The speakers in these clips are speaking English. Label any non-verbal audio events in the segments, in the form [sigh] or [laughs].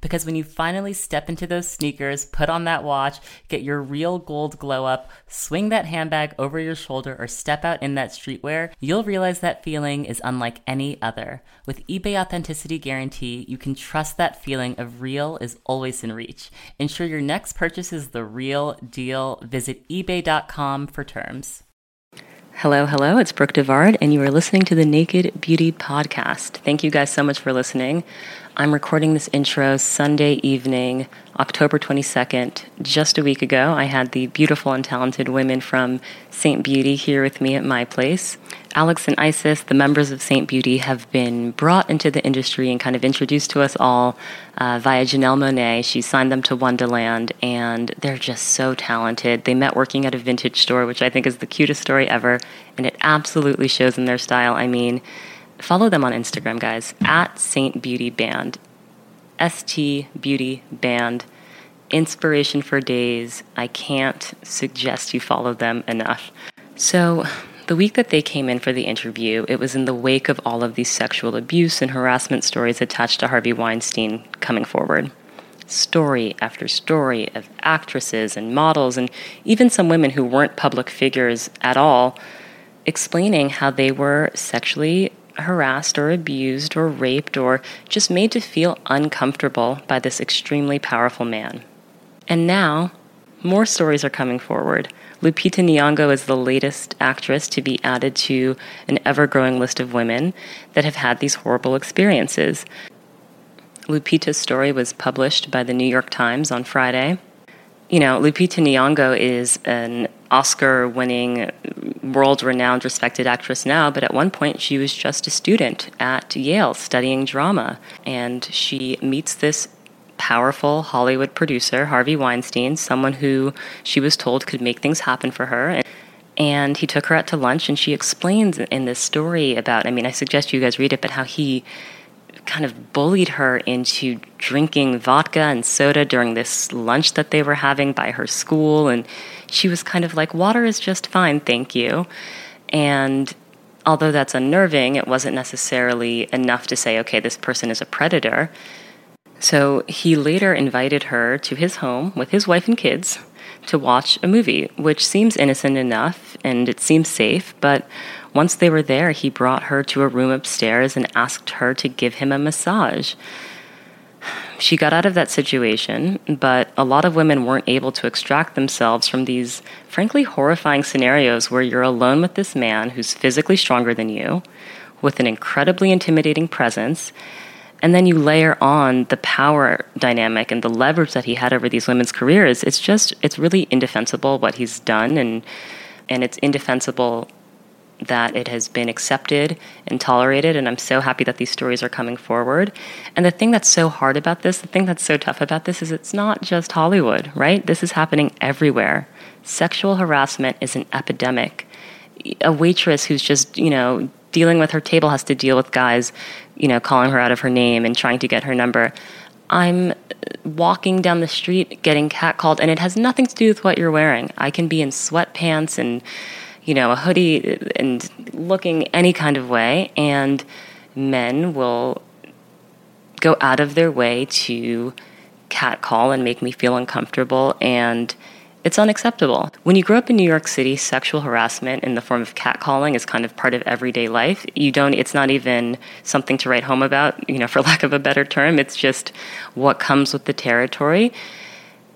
Because when you finally step into those sneakers, put on that watch, get your real gold glow up, swing that handbag over your shoulder, or step out in that streetwear, you'll realize that feeling is unlike any other. With eBay Authenticity Guarantee, you can trust that feeling of real is always in reach. Ensure your next purchase is the real deal. Visit eBay.com for terms. Hello, hello, it's Brooke DeVard, and you are listening to the Naked Beauty Podcast. Thank you guys so much for listening. I'm recording this intro Sunday evening, October 22nd. Just a week ago, I had the beautiful and talented women from St. Beauty here with me at my place. Alex and Isis, the members of St. Beauty, have been brought into the industry and kind of introduced to us all uh, via Janelle Monáe. She signed them to Wondaland, and they're just so talented. They met working at a vintage store, which I think is the cutest story ever, and it absolutely shows in their style. I mean, follow them on Instagram, guys, at Saint Beauty Band. ST Beauty Band. Inspiration for days. I can't suggest you follow them enough. So, the week that they came in for the interview, it was in the wake of all of these sexual abuse and harassment stories attached to Harvey Weinstein coming forward. Story after story of actresses and models, and even some women who weren't public figures at all, explaining how they were sexually harassed or abused or raped or just made to feel uncomfortable by this extremely powerful man. And now, more stories are coming forward. Lupita Nyong'o is the latest actress to be added to an ever growing list of women that have had these horrible experiences. Lupita's story was published by the New York Times on Friday. You know, Lupita Nyong'o is an Oscar winning, world renowned, respected actress now, but at one point she was just a student at Yale studying drama. And she meets this powerful Hollywood producer, Harvey Weinstein, someone who she was told could make things happen for her. And he took her out to lunch, and she explains in this story about I mean, I suggest you guys read it, but how he kind of bullied her into drinking vodka and soda during this lunch that they were having by her school. And she was kind of like, Water is just fine, thank you. And although that's unnerving, it wasn't necessarily enough to say, okay, this person is a predator. So he later invited her to his home with his wife and kids to watch a movie, which seems innocent enough and it seems safe, but once they were there, he brought her to a room upstairs and asked her to give him a massage. She got out of that situation, but a lot of women weren't able to extract themselves from these frankly horrifying scenarios where you're alone with this man who's physically stronger than you, with an incredibly intimidating presence, and then you layer on the power dynamic and the leverage that he had over these women's careers. It's just, it's really indefensible what he's done, and and it's indefensible that it has been accepted and tolerated. And I'm so happy that these stories are coming forward. And the thing that's so hard about this, the thing that's so tough about this, is it's not just Hollywood, right? This is happening everywhere. Sexual harassment is an epidemic. A waitress who's just, you know, dealing with her table has to deal with guys, you know, calling her out of her name and trying to get her number. I'm walking down the street getting catcalled, and it has nothing to do with what you're wearing. I can be in sweatpants and you know, a hoodie and looking any kind of way, and men will go out of their way to catcall and make me feel uncomfortable and it's unacceptable. When you grow up in New York City, sexual harassment in the form of catcalling is kind of part of everyday life. You don't it's not even something to write home about, you know, for [laughs] lack of a better term. It's just what comes with the territory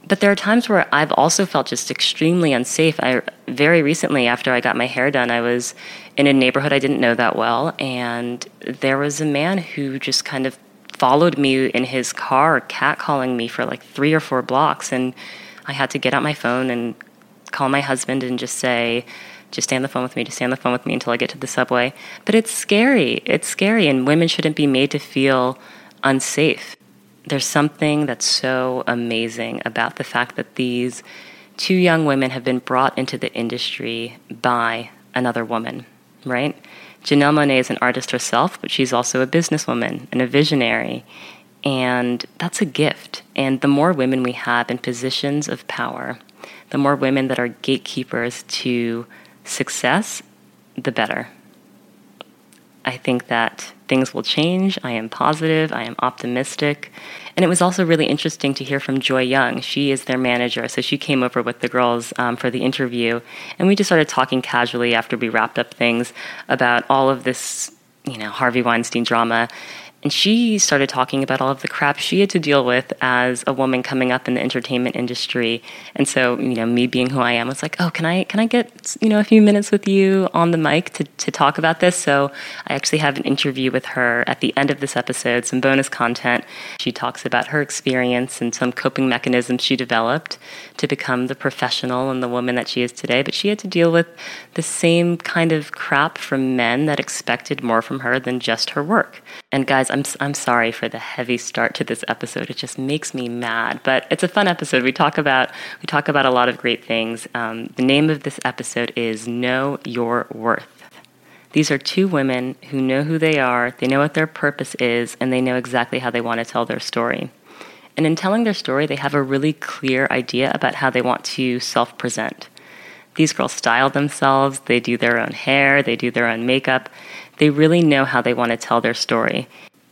but there are times where I've also felt just extremely unsafe. I very recently, after I got my hair done, I was in a neighborhood I didn't know that well, and there was a man who just kind of followed me in his car, catcalling me for like three or four blocks. And I had to get out my phone and call my husband and just say, just stay on the phone with me, just stay on the phone with me until I get to the subway. But it's scary. It's scary. And women shouldn't be made to feel unsafe. There's something that's so amazing about the fact that these two young women have been brought into the industry by another woman, right? Janelle Monáe is an artist herself, but she's also a businesswoman and a visionary. And that's a gift. And the more women we have in positions of power, the more women that are gatekeepers to success, the better. I think that things will change. I am positive. I am optimistic. And it was also really interesting to hear from Joy Young. She is their manager. So she came over with the girls um, for the interview. And we just started talking casually after we wrapped up things about all of this, you know, Harvey Weinstein drama. And she started talking about all of the crap she had to deal with as a woman coming up in the entertainment industry. And so, you know, me being who I am, was like, oh, can I can I get you know a few minutes with you on the mic to to talk about this? So I actually have an interview with her at the end of this episode, some bonus content. She talks about her experience and some coping mechanisms she developed to become the professional and the woman that she is today. But she had to deal with the same kind of crap from men that expected more from her than just her work. And guys, I'm I'm sorry for the heavy start to this episode. It just makes me mad, but it's a fun episode. We talk about we talk about a lot of great things. Um, the name of this episode is "Know Your Worth." These are two women who know who they are, they know what their purpose is, and they know exactly how they want to tell their story. And in telling their story, they have a really clear idea about how they want to self present. These girls style themselves, they do their own hair, they do their own makeup. They really know how they want to tell their story.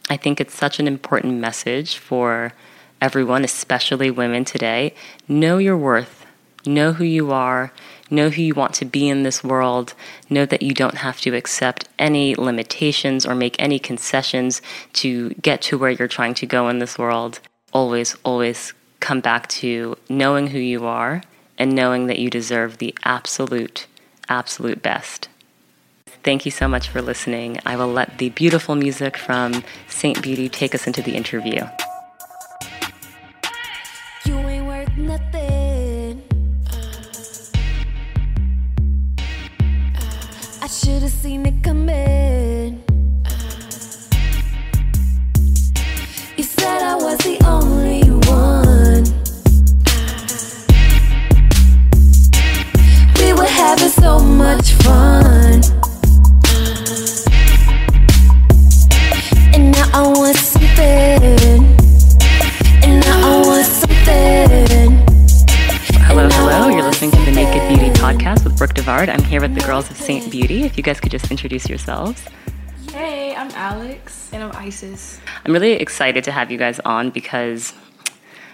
I think it's such an important message for everyone, especially women today. Know your worth, know who you are, know who you want to be in this world, know that you don't have to accept any limitations or make any concessions to get to where you're trying to go in this world. Always, always come back to knowing who you are and knowing that you deserve the absolute, absolute best. Thank you so much for listening. I will let the beautiful music from Saint Beauty take us into the interview. You ain't worth nothing. I should have seen it coming. You said I was the only one. We were having so much fun. Listening to the Naked Beauty Podcast with Brooke DeVard. I'm here with the girls of Saint Beauty. If you guys could just introduce yourselves. Hey, I'm Alex. And I'm Isis. I'm really excited to have you guys on because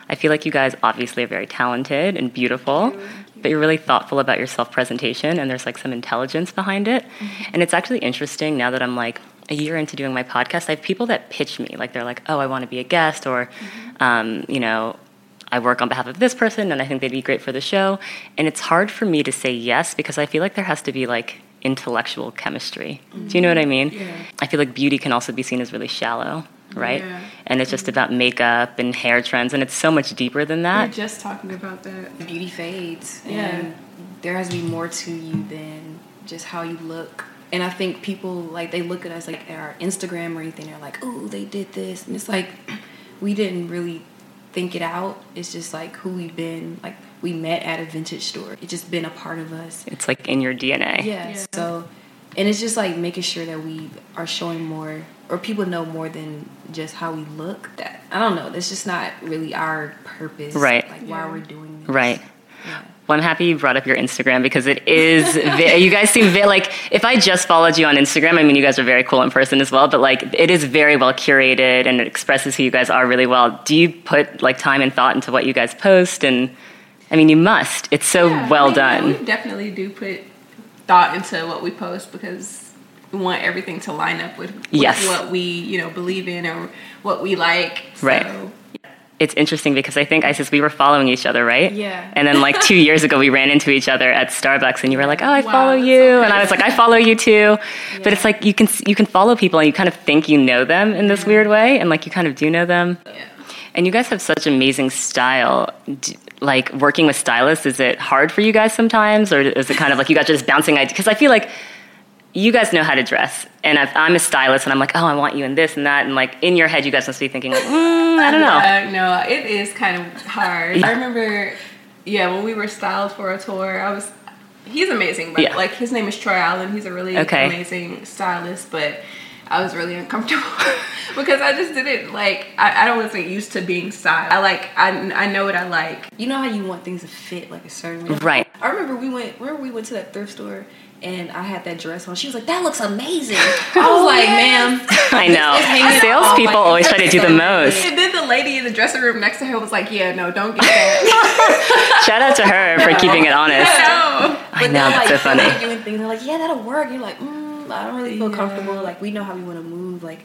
I feel like you guys obviously are very talented and beautiful, mm-hmm. but you're really thoughtful about your self presentation and there's like some intelligence behind it. Mm-hmm. And it's actually interesting now that I'm like a year into doing my podcast, I have people that pitch me. Like they're like, oh, I want to be a guest, or, mm-hmm. um, you know, I work on behalf of this person and I think they'd be great for the show. And it's hard for me to say yes because I feel like there has to be like intellectual chemistry. Do you know what I mean? Yeah. I feel like beauty can also be seen as really shallow, right? Yeah. And it's just about makeup and hair trends, and it's so much deeper than We're that. just talking about that. beauty fades Yeah. and there has to be more to you than just how you look and i think people like they look at us like at our instagram or anything they're like oh they did this and it's like [clears throat] we didn't really think it out it's just like who we've been like we met at a vintage store it's just been a part of us It's like in your DNA. yeah, Yeah. so and it's just like making sure that we are showing more or people know more than just how we look that i don't know that's just not really our purpose Right. like why Yeah. we're doing this Right. Yeah. Well, I'm happy you brought up your Instagram because it is, ve- [laughs] you guys seem ve- like, if I just followed you on Instagram, I mean, you guys are very cool in person as well, but like, it is very well curated and it expresses who you guys are really well. Do you put like time and thought into what you guys post? And I mean, you must. It's so Yeah, well I mean, yeah, done. we definitely do put thought into what we post because we want everything to line up with, with Yes. what we, you know, believe in or what we like. So, Right. It's interesting because I think Isis, we were following each other, right? Yeah. And then like [laughs] two years ago, we ran into each other at Starbucks, and you were like, "Oh, I Wow, follow you," so and I was like, "I follow you too." But it's like you can you can follow people, and you kind of think you know them in this weird way, and like you kind of do know them. Yeah. And you guys have such amazing style. D- Like working with stylists, is it hard for you guys sometimes, or is it kind of like you guys are just bouncing ideas? Because I feel like you guys know how to dress, and if I'm a stylist, and I'm like, oh, I want you in this and that, and like in your head, you guys must be thinking, like, mm, I don't know. Uh, no, it is kind of hard. I remember, yeah, when we were styled for a tour, I was. He's amazing, but Yeah. like his name is Troy Allen. He's a really Okay. amazing stylist, but I was really uncomfortable [laughs] because I just didn't like. I, I wasn't used to being styled. I like. I I know what I like. You know how you want things to fit like a certain way. Right. I remember we went. Remember we went to that thrift store and I had that dress on. She was like, "That looks amazing." [laughs] I was like, "Ma'am." I know. Salespeople always try to do the most. And then the lady in the dressing room next to her was like, "Yeah, no, don't get that." [laughs] Shout out to her for keeping it honest. no. I know, they're, that's like, so funny. they're doing things. They're like, "Yeah, that'll work." You're like, mm, "I don't really feel Yeah. comfortable." Like we know how we want to move. Like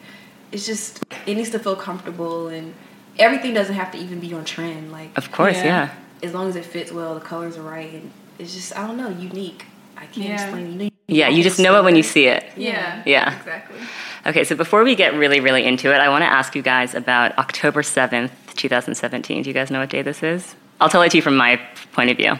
it's just it needs to feel comfortable and everything doesn't have to even be on trend. Like Of course, Yeah. yeah. as long as it fits well, the colors are right, and it's just I don't know, unique. I can't Yeah. explain. You know, Yeah, you just know it when you see it. Yeah. Yeah. Exactly. Okay, so before we get really, really into it, I want to ask you guys about October 7th, 2017. Do you guys know what day this is? I'll tell it to you from my point of view.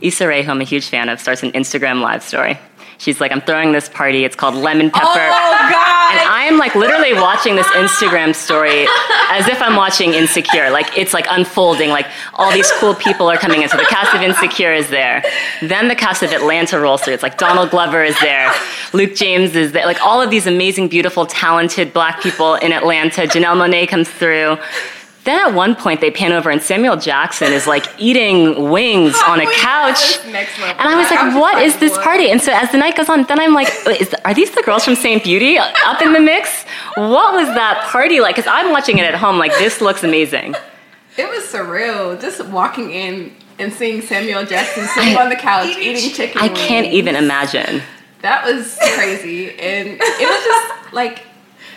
Issa Rae, who I'm a huge fan of, starts an Instagram live story. She's like, I'm throwing this party. It's called Lemon Pepper. Oh God! And I am like literally watching this Instagram story as if I'm watching Insecure. Like it's like unfolding. Like all these cool people are coming in. So the cast of Insecure is there. Then the cast of Atlanta rolls through. It's like Donald Glover is there. Luke James is there. Like all of these amazing, beautiful, talented black people in Atlanta. Janelle Monáe comes through. Then at one point they pan over and Samuel Jackson is like eating wings on a [laughs] Oh couch. God, that's next level. And I was like, just "What is this party?" And so as the night goes on, then I'm like, is, "Are these the girls from St. Beauty up in the mix? What was that party like?" Because I'm watching it at home, like this looks amazing. It was surreal just walking in and seeing Samuel Jackson sitting on the couch eating chicken. I can't even imagine. That was crazy, and it was just like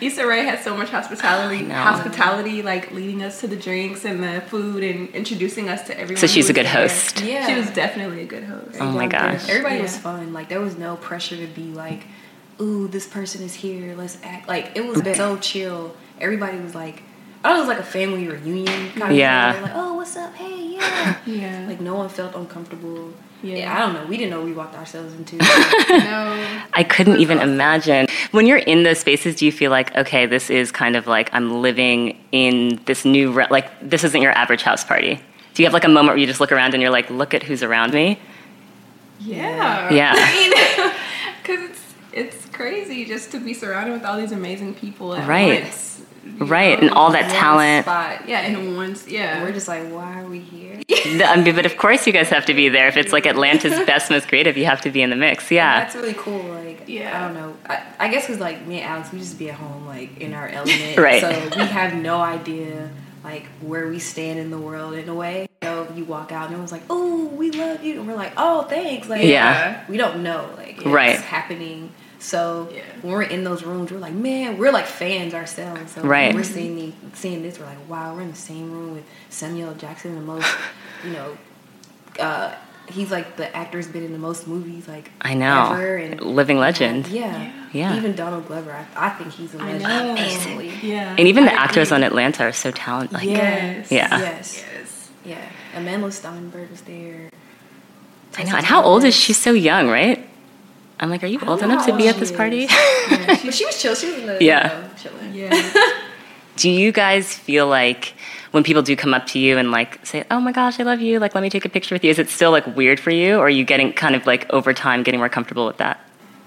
Issa Rae had so much hospitality, know. hospitality, like leading us to the drinks and the food and introducing us to everyone. So she's a good there. host. Yeah. She was definitely a good host. Oh my Like, gosh. Everybody was fun. Like there was no pressure to be like, ooh, this person is here. Let's act. Like it was so chill. Everybody was like, I thought it was like a family reunion kind of. Yeah. Thing. Like, oh, what's up? Hey, yeah. [laughs] Yeah, like no one felt uncomfortable. Yeah. Yeah. I don't know. We didn't know we walked ourselves into. [laughs] no, I couldn't even imagine. When you're in those spaces, do you feel like, okay, this is kind of like I'm living in this new, re- like this isn't your average house party? Do you have like a moment where you just look around and you're like, look at who's around me? yeah, Yeah. because [laughs] [laughs] it's it's crazy just to be surrounded with all these amazing people at Right. once. You Right, know, and all that talent. Spot. Yeah, and once Yeah, We're just like, why are we here? [laughs] The- I mean, but of course you guys have to be there. If it's like Atlanta's [laughs] best, most creative, you have to be in the mix. Yeah. That's really cool. Like, Yeah. I don't know. I, I guess because like me and Alex, we just be at home like in our [laughs] element. Right. So we have no idea like where we stand in the world in a way. So you walk out and everyone's like, "Oh, we love you," and we're like, "Oh, thanks." Like, Yeah. we don't know like it's Right. happening. So Yeah. when we're in those rooms, we're like, man, we're like fans ourselves. So Right. when we're seeing the, seeing this, we're like, wow, we're in the same room with Samuel Jackson, the most, [laughs] you know, uh, he's like the actor's been in the most movies like I know. ever, and Living legend. yeah, Yeah. Even Donald Glover, I, I think he's a I legend. know. personally. yeah, And even the I actors agree. on Atlanta are so talented. Like, Yes. Yeah. Yes. Yes. Yeah. Amandla Stenberg was there. I know. And how old is she? So young, right? I'm like, are you old enough to be at this she party? Yeah, she, [laughs] but she was chill. She was in the Yeah. you know, chilling. Yeah. [laughs] do you guys feel like when people do come up to you and like say, "Oh my gosh, I love you," like let me take a picture with you, is it still like weird for you, or are you getting kind of like over time getting more comfortable with that?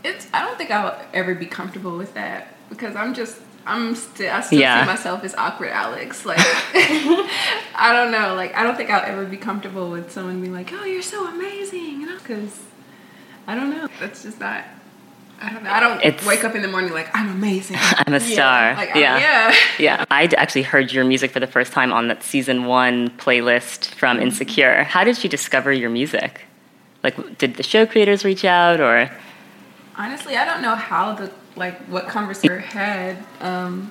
It's. I don't think I'll ever be comfortable with that because I'm just. I'm still. I still Yeah. see myself as awkward Alex. Like, [laughs] I don't know. Like, I don't think I'll ever be comfortable with someone being like, "Oh, you're so amazing," you know? Because I don't know. That's just not. I don't know. I don't It's- wake up in the morning like I'm amazing. [laughs] I'm a star. Like, I- yeah. yeah. [laughs] Yeah, I actually heard your music for the first time on that season one playlist from Mm-hmm. Insecure. How did you discover your music? Like, did the show creators reach out, or Honestly, I don't know how the like what conversation had, um,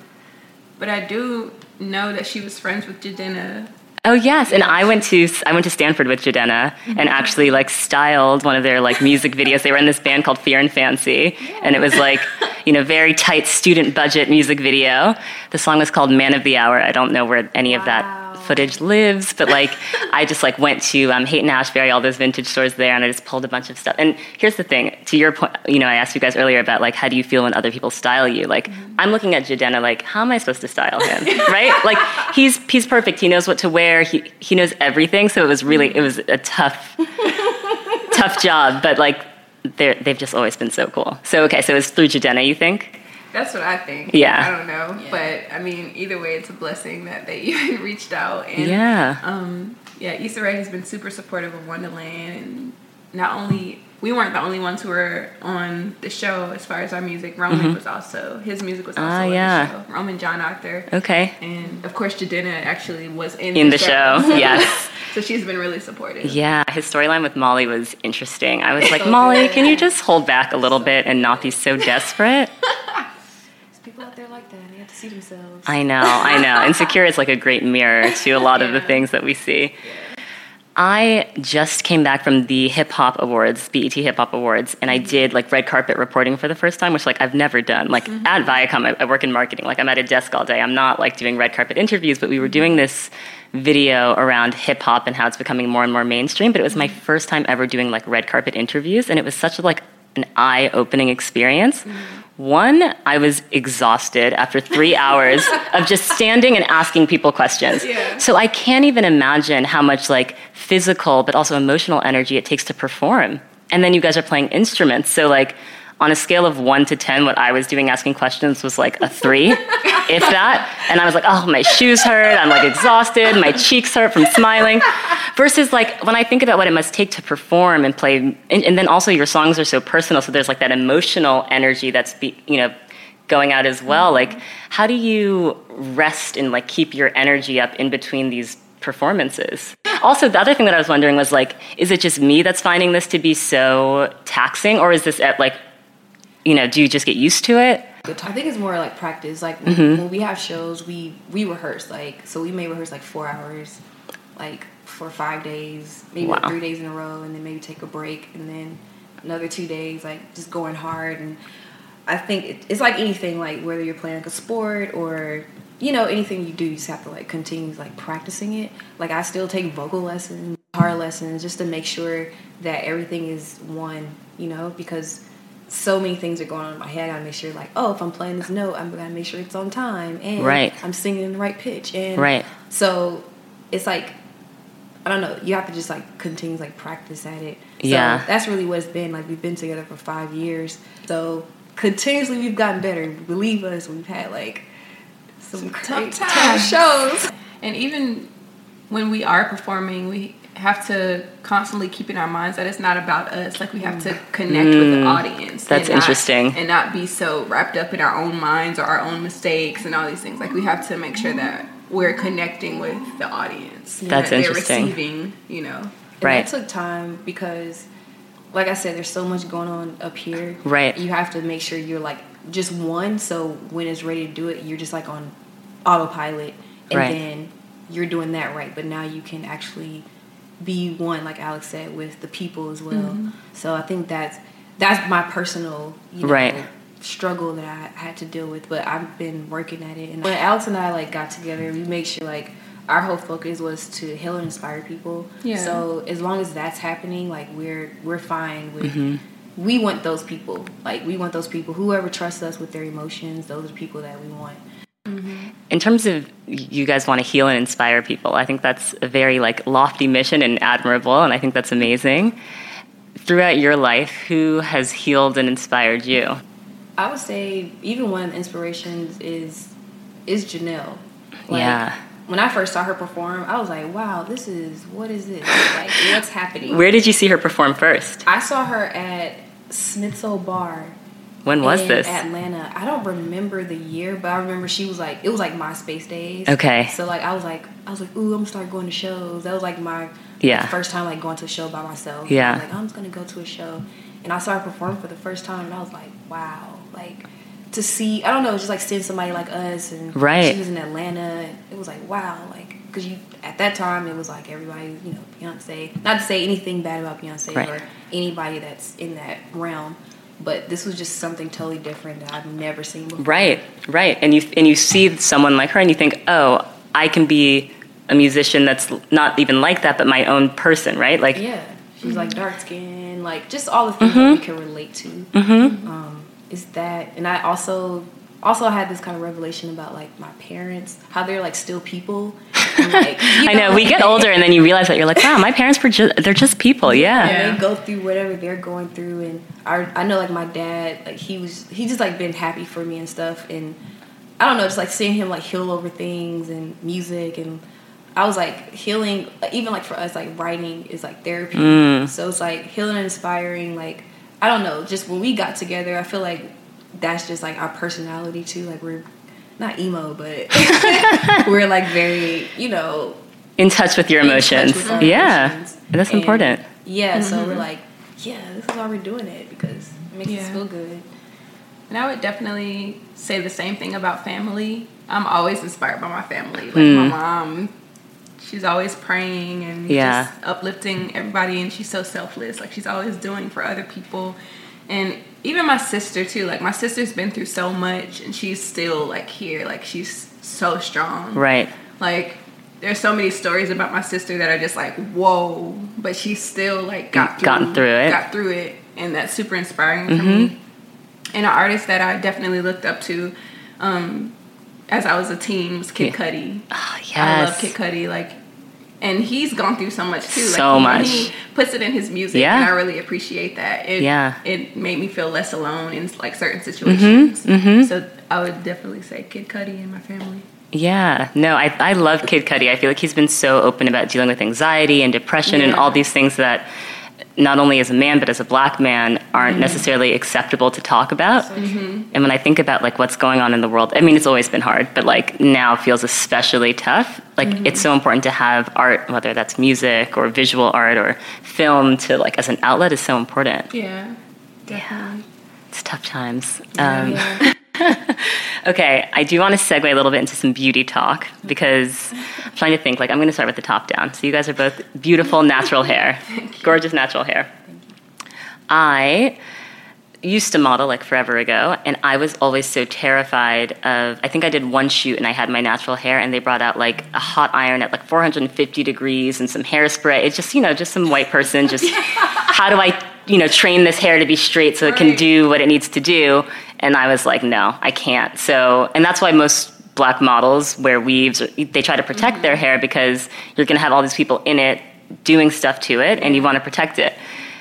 but I do know that she was friends with Jidenna Oh yes, and I went to I went to Stanford with Jidenna and mm-hmm. actually like styled one of their like music videos. They were in this band called Fear and Fancy, and it was like you know very tight student budget music video. The song was called Man of the Hour. I don't know where any of that Wow. Footage lives, but like [laughs] I just like went to um, Haight and Ashbury, all those vintage stores there, and I just pulled a bunch of stuff. And here's the thing: to your point, you know, I asked you guys earlier about like how do you feel when other people style you? Like I'm looking at Jidenna, like how am I supposed to style him? [laughs] right? Like he's he's perfect. He knows what to wear. He he knows everything. So it was really it was a tough [laughs] tough job, but like they're they've just always been so cool. So okay, so it's through Jidenna, you think? That's what I think. Yeah. I don't know, but I mean, either way, it's a blessing that they [laughs] even reached out. And, Yeah. Um, yeah, Issa Rae has been super supportive of Wondaland, and not only we weren't the only ones who were on the show as far as our music. Roman was also his music was also Mm-hmm. Ah, on yeah. the show. Roman GianArthur. Okay. And of course, Jidenna actually was in, In the show, [laughs] yes. so she's been really supportive. Yeah, his storyline with Molly was interesting. I was like, Molly, can you just hold back a little bit and not be so desperate? [laughs] People out there like that. They have to see themselves. I know, I know. [laughs] Insecure is like a great mirror to a lot of the things that we see. I just came back from the Hip Hop Awards, BET Hip Hop Awards, and I mm-hmm. did like red carpet reporting for the first time, which like I've never done. Like mm-hmm. at Viacom, I, I work in marketing. Like I'm at a desk all day. I'm not like doing red carpet interviews, but we were mm-hmm. doing this video around hip hop and how it's becoming more and more mainstream. But it was my first time ever doing like red carpet interviews, and it was such a, like an eye-opening experience. One, I was exhausted after three [laughs] hours of just standing and asking people questions. Yeah. So I can't even imagine how much like physical but also emotional energy it takes to perform. And then you guys are playing instruments. So like on a scale of one to ten, what I was doing asking questions was like a three, [laughs] if that. And I was like, oh, my shoes hurt. I'm like exhausted. My cheeks hurt from smiling. Versus like when I think about what it must take to perform and play, and, and then also your songs are so personal. So there's like that emotional energy that's be, you know going out as well. Mm-hmm. Like how do you rest and like keep your energy up in between these performances? Also, the other thing that I was wondering was like, is it just me that's finding this to be so taxing, or is this at like, you know, do you just get used to it? I think it's more like practice. Like Mm-hmm. when we have shows, we we rehearse. Like so, we may rehearse like four hours, like for five days, maybe like three days in a row, and then maybe take a break, and then another two days, like just going hard. And I think it, it's like anything, like whether you're playing like a sport or you know anything you do, you just have to like continue like practicing it. Like I still take vocal lessons, guitar lessons, just to make sure that everything is one. You know, because so many things are going on in my head. I gotta make sure, like, oh, if I'm playing this note, I'm gonna make sure it's on time, and Right. I'm singing in the right pitch, and Right. So it's like, I don't know. You have to just like continue to, like practice at it. So Yeah. that's really what it's been. Like we've been together for five years, so continuously we've gotten better. Believe us, we've had like some, tough great tough shows. And even when we are performing, we have to constantly keep in our minds that it's not about us. Like we have to connect with the audience. Mm. That's and not- interesting. And not be so wrapped up in our own minds or our own mistakes and all these things. Like we have to make sure that we're connecting with the audience. and That's that interesting. Receiving, you know. And Right. that took time because, like I said, there's so much going on up here. Right. You have to make sure you're like just one. So when it's ready to do it, you're just like on autopilot, and Right. then you're doing that right. But now you can actually be one, like Alex said, with the people as well. So I think that's that's my personal, you know, Right. struggle that I had to deal with. But I've been working at it. And when Alex and I like got together, we made sure like our whole focus was to heal and inspire people. Yeah. So as long as that's happening, like we're we're fine with. Mm-hmm. We want those people. Like we want those people. Whoever trusts us with their emotions, those are the people that we want. Mm-hmm. In terms of you guys want to heal and inspire people, I think that's a very like lofty mission and admirable, and I think that's amazing. Throughout your life, who has healed and inspired you? I would say even one of the inspirations is is Janelle. Yeah. When I first saw her perform, I was like, "Wow, this is what is this? Like, what's happening?" Where did you see her perform first? I saw her at Smith's Olde Bar When was in this? Atlanta. I don't remember the year, but I remember she was like, it was like MySpace days. Okay. So like, I was like, I was like, ooh, I'm gonna start going to shows. That was like my Yeah. first time like going to a show by myself. Yeah. I was like I'm just gonna go to a show, and I saw her perform for the first time, and I was like, wow, like to see, I don't know, just like seeing somebody like us, and Right. she was in Atlanta. It was like, wow, like because you at that time it was like everybody, you know, Beyonce. Not to say anything bad about Beyonce Right. or anybody that's in that realm, but this was just something totally different that I've never seen before. Right, right. And you and you see someone like her and you think, "Oh, I can be a musician that's not even like that but my own person," right? Like Yeah, she's like dark skin, like just all the things that we can relate to. Mm-hmm. Um, is that, and I also also I had this kind of revelation about like my parents, how they're like still people. And, like, you [laughs] I know we get older and then you realize that you're like, "Wow, my parents were just they're just people." Yeah. and Yeah. they go through whatever they're going through and I, I know like my dad like he was he just like been happy for me and stuff and i don't know just like seeing him like heal over things and music and i was like healing even like for us like writing is like therapy mm. so it's like healing and inspiring like i don't know just when we got together i feel like that's just like our personality too like we're not emo but [laughs] we're like very you know In touch with your emotions. with our yeah. emotions. That's And, important. Yeah, so we're like, yeah, this is why we're doing it because it makes us feel good. And I would definitely say the same thing about family. I'm always inspired by my family. Like Hmm. my mom, she's always praying and Yeah. just uplifting everybody, and she's so selfless. Like she's always doing for other people, and even my sister too. Like my sister's been through so much, and she's still like here. Like she's so strong. Right. Like there's so many stories about my sister that are just like whoa, but she still like got through, Gotten through it. got through it, and that's super inspiring for me. And an artist that I definitely looked up to, um, as I was a teen was Kid Yeah. Cudi. Oh, yes. I love Kid Cudi, like, and he's gone through so much too. So like, he, much. He puts it in his music, Yeah. and I really appreciate that. It, Yeah. it made me feel less alone in like certain situations. Mm-hmm, So I would definitely say Kid Cudi and my family. Yeah, no, I, I love Kid Cudi. I feel like he's been so open about dealing with anxiety and depression and all these things that not only as a man but as a black man aren't mm-hmm. necessarily acceptable to talk about. Mm-hmm. And when I think about like what's going on in the world, I mean it's always been hard, but like now feels especially tough. Like mm-hmm. it's so important to have art, whether that's music or visual art or film, to like as an outlet is so important. Yeah, definitely. It's tough times. Um, [laughs] [laughs] Okay, I do want to segue a little bit into some beauty talk because I'm trying to think. Like, I'm going to start with the top down. So, you guys are both beautiful natural hair, [laughs] gorgeous natural hair. I used to model like forever ago, and I was always so terrified of. I think I did one shoot and I had my natural hair, and they brought out like a hot iron at like 450 degrees and some hairspray. It's just, you know, just some white person just, [laughs] how do I, you know, train this hair to be straight so it can do what it needs to do? And I was like, no, I can't. So, and that's why most black models wear weaves. They try to protect their mm-hmm. hair because you're going to have all these people in it doing stuff to it, and you want to protect it.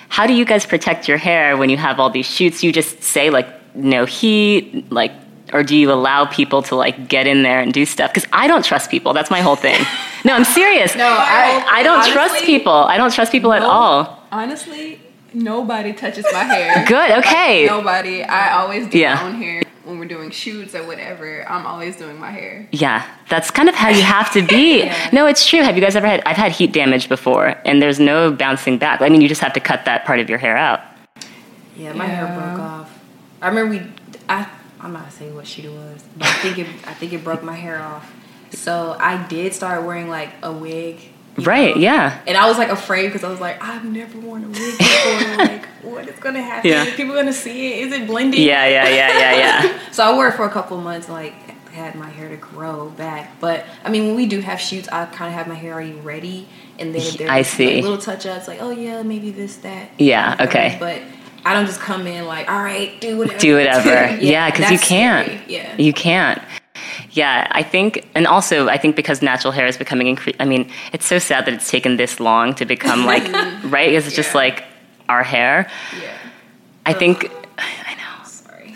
How do you guys protect your hair when you have all these shoots? You just say like no heat, like, or do you allow people to like get in there and do stuff? Because I don't trust people. That's my whole thing. [laughs] No, I'm serious. No, I- I don't trust people. I don't trust people at all. Honestly, nobody touches my hair. [laughs] Good. Okay. Nobody. I always do Yeah. my own hair when we're doing shoots or whatever. I'm always doing my hair. Yeah, that's kind of how you have to be. [laughs] Yeah. No, it's true. Have you guys ever had? I've had heat damage before, and there's no bouncing back. I mean, you just have to cut that part of your hair out. Yeah, my hair broke off. I remember we. I I'm not saying what shoot it was, but I think it I think it broke my hair off. So I did start wearing like a wig. You Right? know? Yeah. And I was like afraid because I was like, I've never worn a wig before. [laughs] like, what is gonna happen? Yeah. Are people gonna see it? Is it blending? Yeah, yeah, yeah, yeah, yeah. [laughs] So I wore it for a couple months, like had my hair to grow back. But I mean, when we do have shoots, I kind of have my hair already ready, and then there's I see. like, little touch ups, like oh yeah, maybe this that. Yeah, whatever. okay. But I don't just come in like, all right, do whatever. Do whatever. [laughs] yeah, because you can't. scary. Yeah. You can't. Yeah, I think, and also I think because natural hair is becoming incre- I mean, it's so sad that it's taken this long to become like, [laughs] right? Because it's just like our hair. Yeah. I think, I know. Sorry.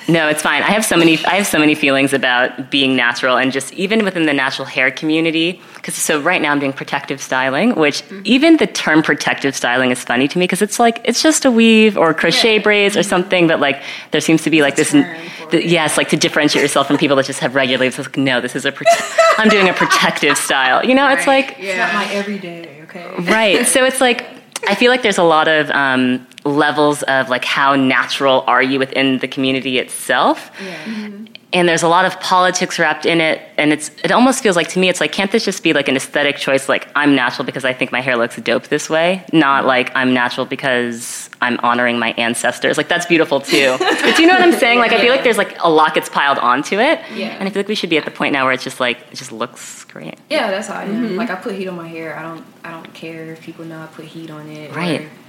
No, it's fine. I have so many. I have so many feelings about being natural, and just even within the natural hair community. Because so right now I'm doing protective styling, which even the term protective styling is funny to me because it's like it's just a weave or crochet Yeah. braids or something, but like there seems to be like this. the- yes, like to differentiate yourself from people that just have regular leaves. It's like no, this is a. Prote- I'm doing a protective style. You know, it's Right. like It's not my everyday, okay? right. So it's like I feel like there's a lot of um, levels of like how natural are you within the community itself Yeah. and there's a lot of politics wrapped in it and it's it almost feels like to me it's like can't this just be like an aesthetic choice like i'm natural because i think my hair looks dope this way not like i'm natural because i'm honoring my ancestors like that's beautiful too [laughs] but do you know what i'm saying like i feel like there's like a lot gets piled onto it Yeah. and i feel like we should be at the point now where it's just like it just looks great Yeah, that's how I am. Mm-hmm. Like I put heat on my hair. I don't I don't care if people know I put heat on it. or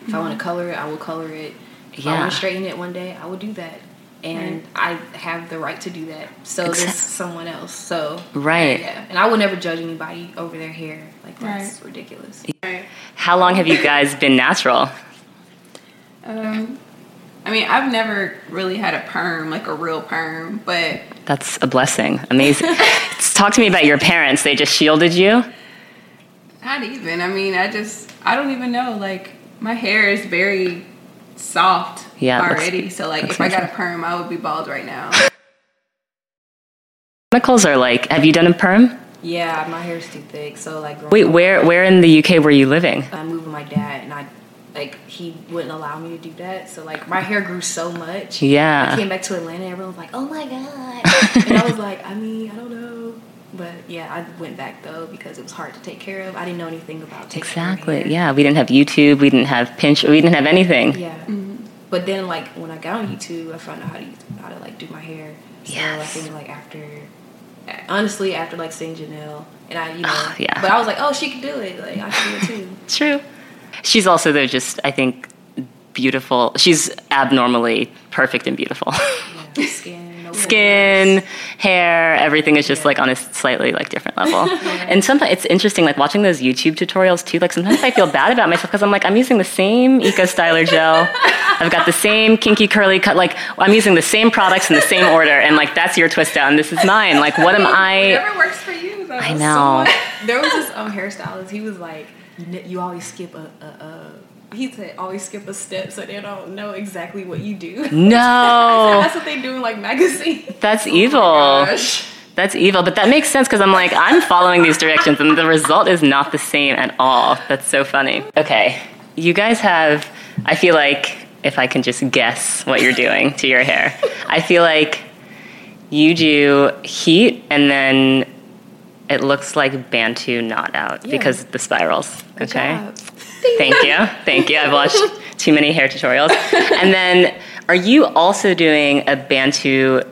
Right. if I want to color it, I will color it. If I want to straighten it one day, I will do that. And I have the right to do that. So does Exact- someone else. So Right. Yeah. And I will never judge anybody over their hair. Like that's Right. ridiculous. Right. how long have you guys been natural Um, I mean, I've never really had a perm, like a real perm, but that's a blessing amazing [laughs] talk to me about your parents they just shielded you not even. I mean, I just, I don't even know. Like, my hair is very soft Yeah, it looks- already. so, like, if I got a perm, I would be bald right now. chemicals are like have you done a perm Yeah, my hair's too thick. So like wait where where in the uk were you living I moved with my dad and I like he wouldn't allow me to do that. So like my hair grew so much. Yeah. I yeah came back to Atlanta, everyone was like, "Oh my god!" [laughs] and I was like, "I mean, I don't know." But yeah, I went back though because it was hard to take care of. I didn't know anything about taking care of exactly yeah we didn't have youtube we didn't have pinch we didn't have anything Yeah. But then like when I got on YouTube, I found out how to how to like do my hair. So I think like after, honestly, after like seeing Janelle and I, you know, Ah, yeah. But I was like, oh, she can do it. Like I can do it too. [laughs] True. She's also though just I think beautiful. She's abnormally perfect and beautiful. Yeah. Skin, no [laughs] Skin, hair, everything is just like on a slightly like different level. [laughs] And sometimes it's interesting like watching those YouTube tutorials too. Like sometimes I feel bad about myself because I'm like I'm using the same Eco Styler gel. I've got the same kinky curly cut. Like I'm using the same products in the same order, and like that's your twist down. This is mine. Like what am I? Whatever works for you, though. I know. There was this um, hairstylist. He was like, you, you always skip a, a, a. He said oh, always skip a step so they don't know exactly what you do. [laughs] No, That's what they do in like magazines. that's oh evil. Gosh. That's evil, but that makes sense because I'm like, I'm following these directions and the result is not the same at all. That's so funny. Okay, you guys have, I feel like, if I can just guess what you're doing to your hair, I feel like you do heat and then it looks like Bantu knot out Yeah. because the spirals. Good okay. job. Thank you. Thank you. I've watched too many hair tutorials. And then are you also doing a Bantu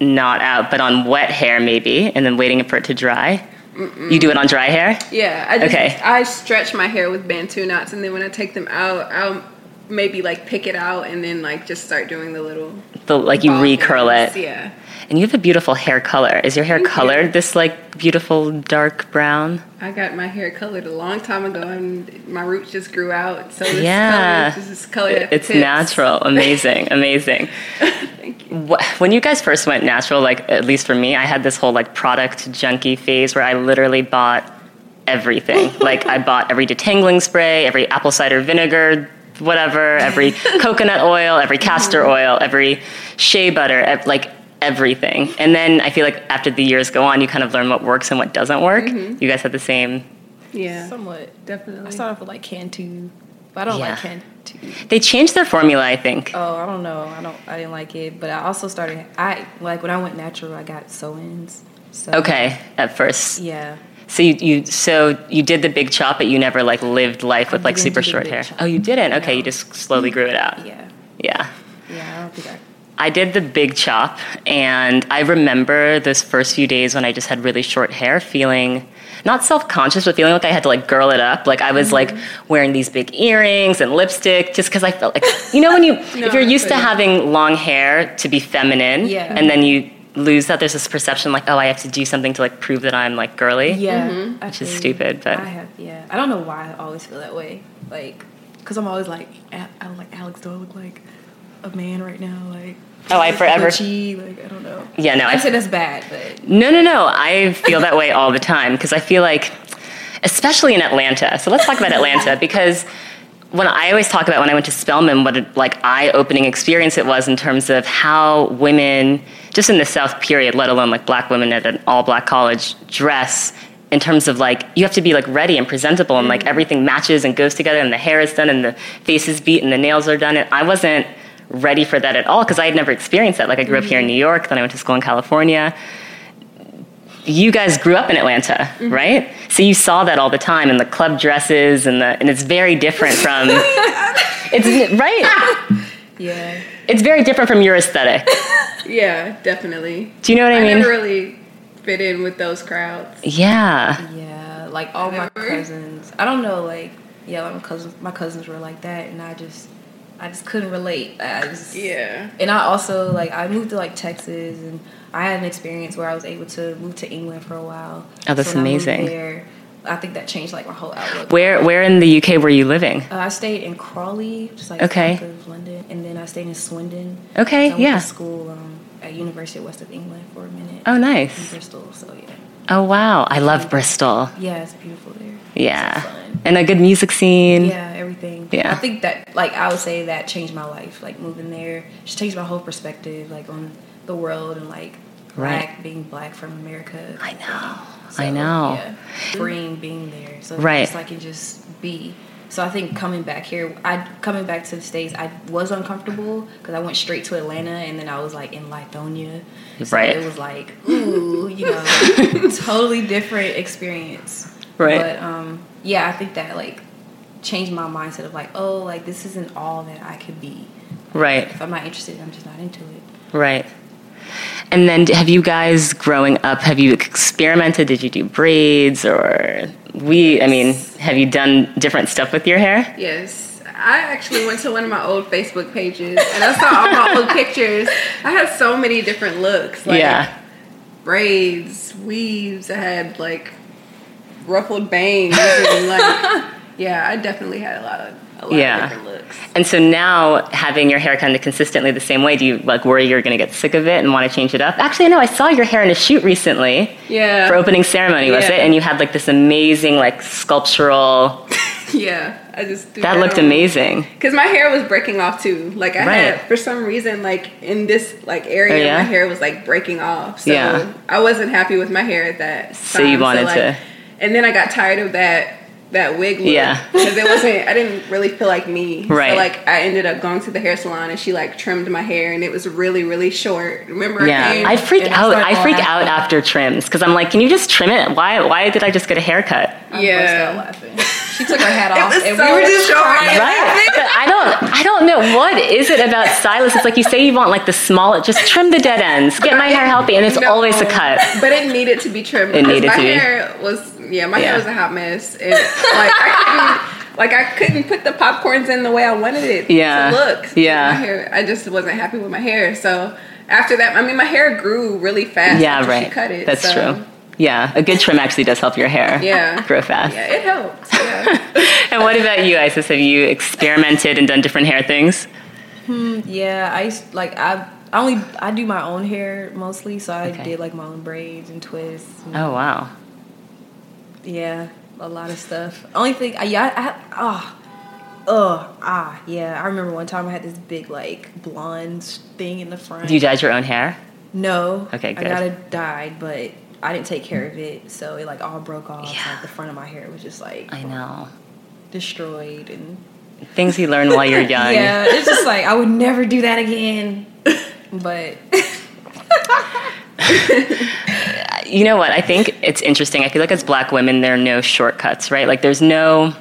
knot out, but on wet hair maybe, and then waiting for it to dry? You do it on dry hair? Yeah, I just, Okay. I stretch my hair with Bantu knots, and then when I take them out, I'll maybe like pick it out and then like just start doing the little. The, like you recurl it. Yeah, And you have a beautiful hair color. Is your hair Thank you. colored this like beautiful dark brown? I got my hair colored a long time ago, and my roots just grew out. So this Yeah. color is just colored. It's natural. Amazing. [laughs] Amazing. Thank you. When you guys first went natural, like at least for me, I had this whole like product junkie phase where I literally bought everything. [laughs] like I bought every detangling spray, every apple cider vinegar, whatever, every [laughs] coconut oil, every castor uh-huh. oil, every shea butter, like everything. And then I feel like after the years go on, you kind of learn what works and what doesn't work. Mm-hmm. You guys had the same. Yeah, Somewhat. definitely. I started off with like Cantu, but I don't Yeah. like Cantu. They changed their formula, I think. Oh, I don't know. I don't. I didn't like it. But I also started. I like when I went natural. I got sew-ins. So Okay, at first. Yeah. So you, you so you did the big chop, but you never like lived life with I like super short hair. chop. Oh, you didn't? Okay, No. you just slowly grew it out. Yeah. Yeah. Yeah. I don't think I. I did the big chop, and I remember those first few days when I just had really short hair, feeling not self conscious, but feeling like I had to like girl it up. Like I was like Mm-hmm. wearing these big earrings and lipstick, just because I felt like you know when you [laughs] if you're used to having long hair to be feminine, Yeah. and then you lose that. There's this perception like oh I have to do something to like prove that I'm like girly. Yeah. I Which is stupid, but- I have. Yeah. I don't know why I always feel that way. Like, cause I'm always like, "A- I'm like Alex. Do I look like a man right now? Like. Oh, I forever- like I don't know. Yeah, no, I I say that's bad, but No, no, no. I feel that way all the time because I feel like, especially in Atlanta. So let's talk about Atlanta [laughs] because when I always talk about when I went to Spelman, what a like eye-opening experience it was in terms of how women, just in the South period, let alone like black women at an all-black college, dress in terms of like you have to be like ready and presentable and like mm-hmm. everything matches and goes together and the hair is done and the face is beat and the nails are done and i wasn't ready for that at all because i had never experienced that like i grew up here in mm-hmm. new york then i went to school in california you guys grew up in atlanta mm-hmm. right so you saw that all the time and the club dresses and the and it's very different from [laughs] it's right [laughs] Yeah. it's very different from your aesthetic [laughs] Yeah, definitely. do you know what i, I mean never really fit in with those crowds. yeah Yeah. Like all my cousins. I don't know, like yeah, like my cousins my cousins were like that and I just I just couldn't relate. I just Yeah. And I also like I moved to like Texas and I had an experience where I was able to move to England for a while. Oh, that's So when I amazing. There, I think that changed like my whole outlook. where where in the uk were you living Uh, I stayed in Crawley, just like Okay. south of London, and then I stayed in Swindon. Okay, So I went yeah. To school um, at University of West of England for a minute. oh In nice Bristol, so yeah, oh wow i love bristol yeah, it's beautiful there. Yeah. So. And a good music scene. Yeah, everything. Yeah. I think that, like, I would say that changed my life. Like, moving there just changed my whole perspective, like, on the world and, like, Right. black, being black from America. I know. So, I know. Yeah. Freeing being there. So, Right. just, I can just be. So, I think coming back here, I coming back to the States, I was uncomfortable because I went straight to Atlanta and then I was, like, in Lithonia. So Right. It was like, ooh, you know, [laughs] totally different experience. Right. But um, yeah, I think that like changed my mindset of like, oh, like this isn't all that I could be. Right. If I'm not interested, I'm just not into it. Right. And then have you guys growing up, have you experimented? Did you do braids or we, I mean, have you done different stuff with your hair? Yes. I actually went to one of my old Facebook pages and I saw all my old [laughs] pictures. I had so many different looks. Like yeah. braids, weaves, I had like ruffled bangs and like [laughs] yeah, I definitely had a lot of a lot Yeah. of different looks. And so now having your hair kind of consistently the same way, do you like worry you're going to get sick of it and want to change it up? Actually, no, I saw your hair in a shoot recently. Yeah. For opening ceremony, was Yeah. it? And you had like this amazing like sculptural, [laughs] Yeah. I just threw that looked on. amazing. Cause my hair was breaking off too. Like I Right. had for some reason like in this like area Oh, yeah? my hair was like breaking off. So Yeah. I wasn't happy with my hair at that. So you time. wanted like- to- And then I got tired of that that wig look. Yeah. Because it wasn't I didn't really feel like me. Right. So like I ended up going to the hair salon and she like trimmed my hair and it was really, really short. Remember Yeah. I freak and I out. started I freak out after trims because I'm like, can you just trim it? Why? Why did I just get a haircut? I Yeah. Burst out laughing. She took her hat It off, was and so we were just short. crying. Right? But I don't. I don't know what is it about stylists. It's like you say you want like the small. Just trim the dead ends. Get my hair healthy, and it's No. always a cut. But it needed to be trimmed. It needed my to be. hair was yeah, my Yeah. hair was a hot mess. And like I couldn't like I couldn't put the popcorns in the way I wanted it Yeah. to look. Yeah. My hair I just wasn't happy with my hair. So after that I mean my hair grew really fast Yeah, after right. she cut it. That's so, true. Yeah, a good trim actually does help your hair. Yeah. grow fast. Yeah, it helps. Yeah. [laughs] And what about you, Isis? Have you experimented and done different hair things? Hmm, Yeah, I used like I. I only I do my own hair mostly, so I Okay. did like my own braids and twists. and- Oh wow. Yeah, a lot of stuff. Only thing, I, yeah, I, I oh, oh, ah, yeah. I remember one time I had this big like blonde thing in the front. Do you dye your own hair? No. Okay, good. I got it dyed, but I didn't take care of it, so it like all broke off. Yeah. Like the front of my hair was just like I know. destroyed, and Things you learn while you're [laughs] young. yeah, it's just like I would never do that again. But [laughs] you know what? I think it's interesting. I feel like as black women, there are no shortcuts, right? Like there's no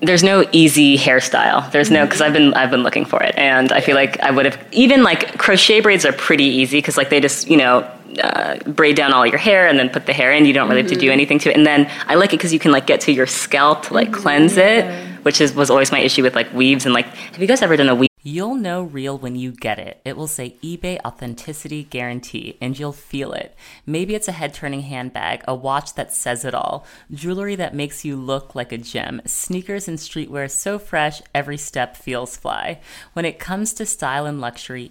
there's no easy hairstyle. There's no because mm-hmm. I've been I've been looking for it, and I feel like I would have even like crochet braids are pretty easy because like they just you know. Uh, braid down all your hair and then put the hair in. You don't really have to do anything to it. And then I like it because you can like get to your scalp to like cleanse it, which is was always my issue with like weaves and like. Have you guys ever done a weave? You'll know real when you get it. It will say eBay Authenticity Guarantee, and you'll feel it. Maybe it's a head turning handbag, a watch that says it all, jewelry that makes you look like a gem, sneakers and streetwear so fresh every step feels fly. When it comes to style and luxury,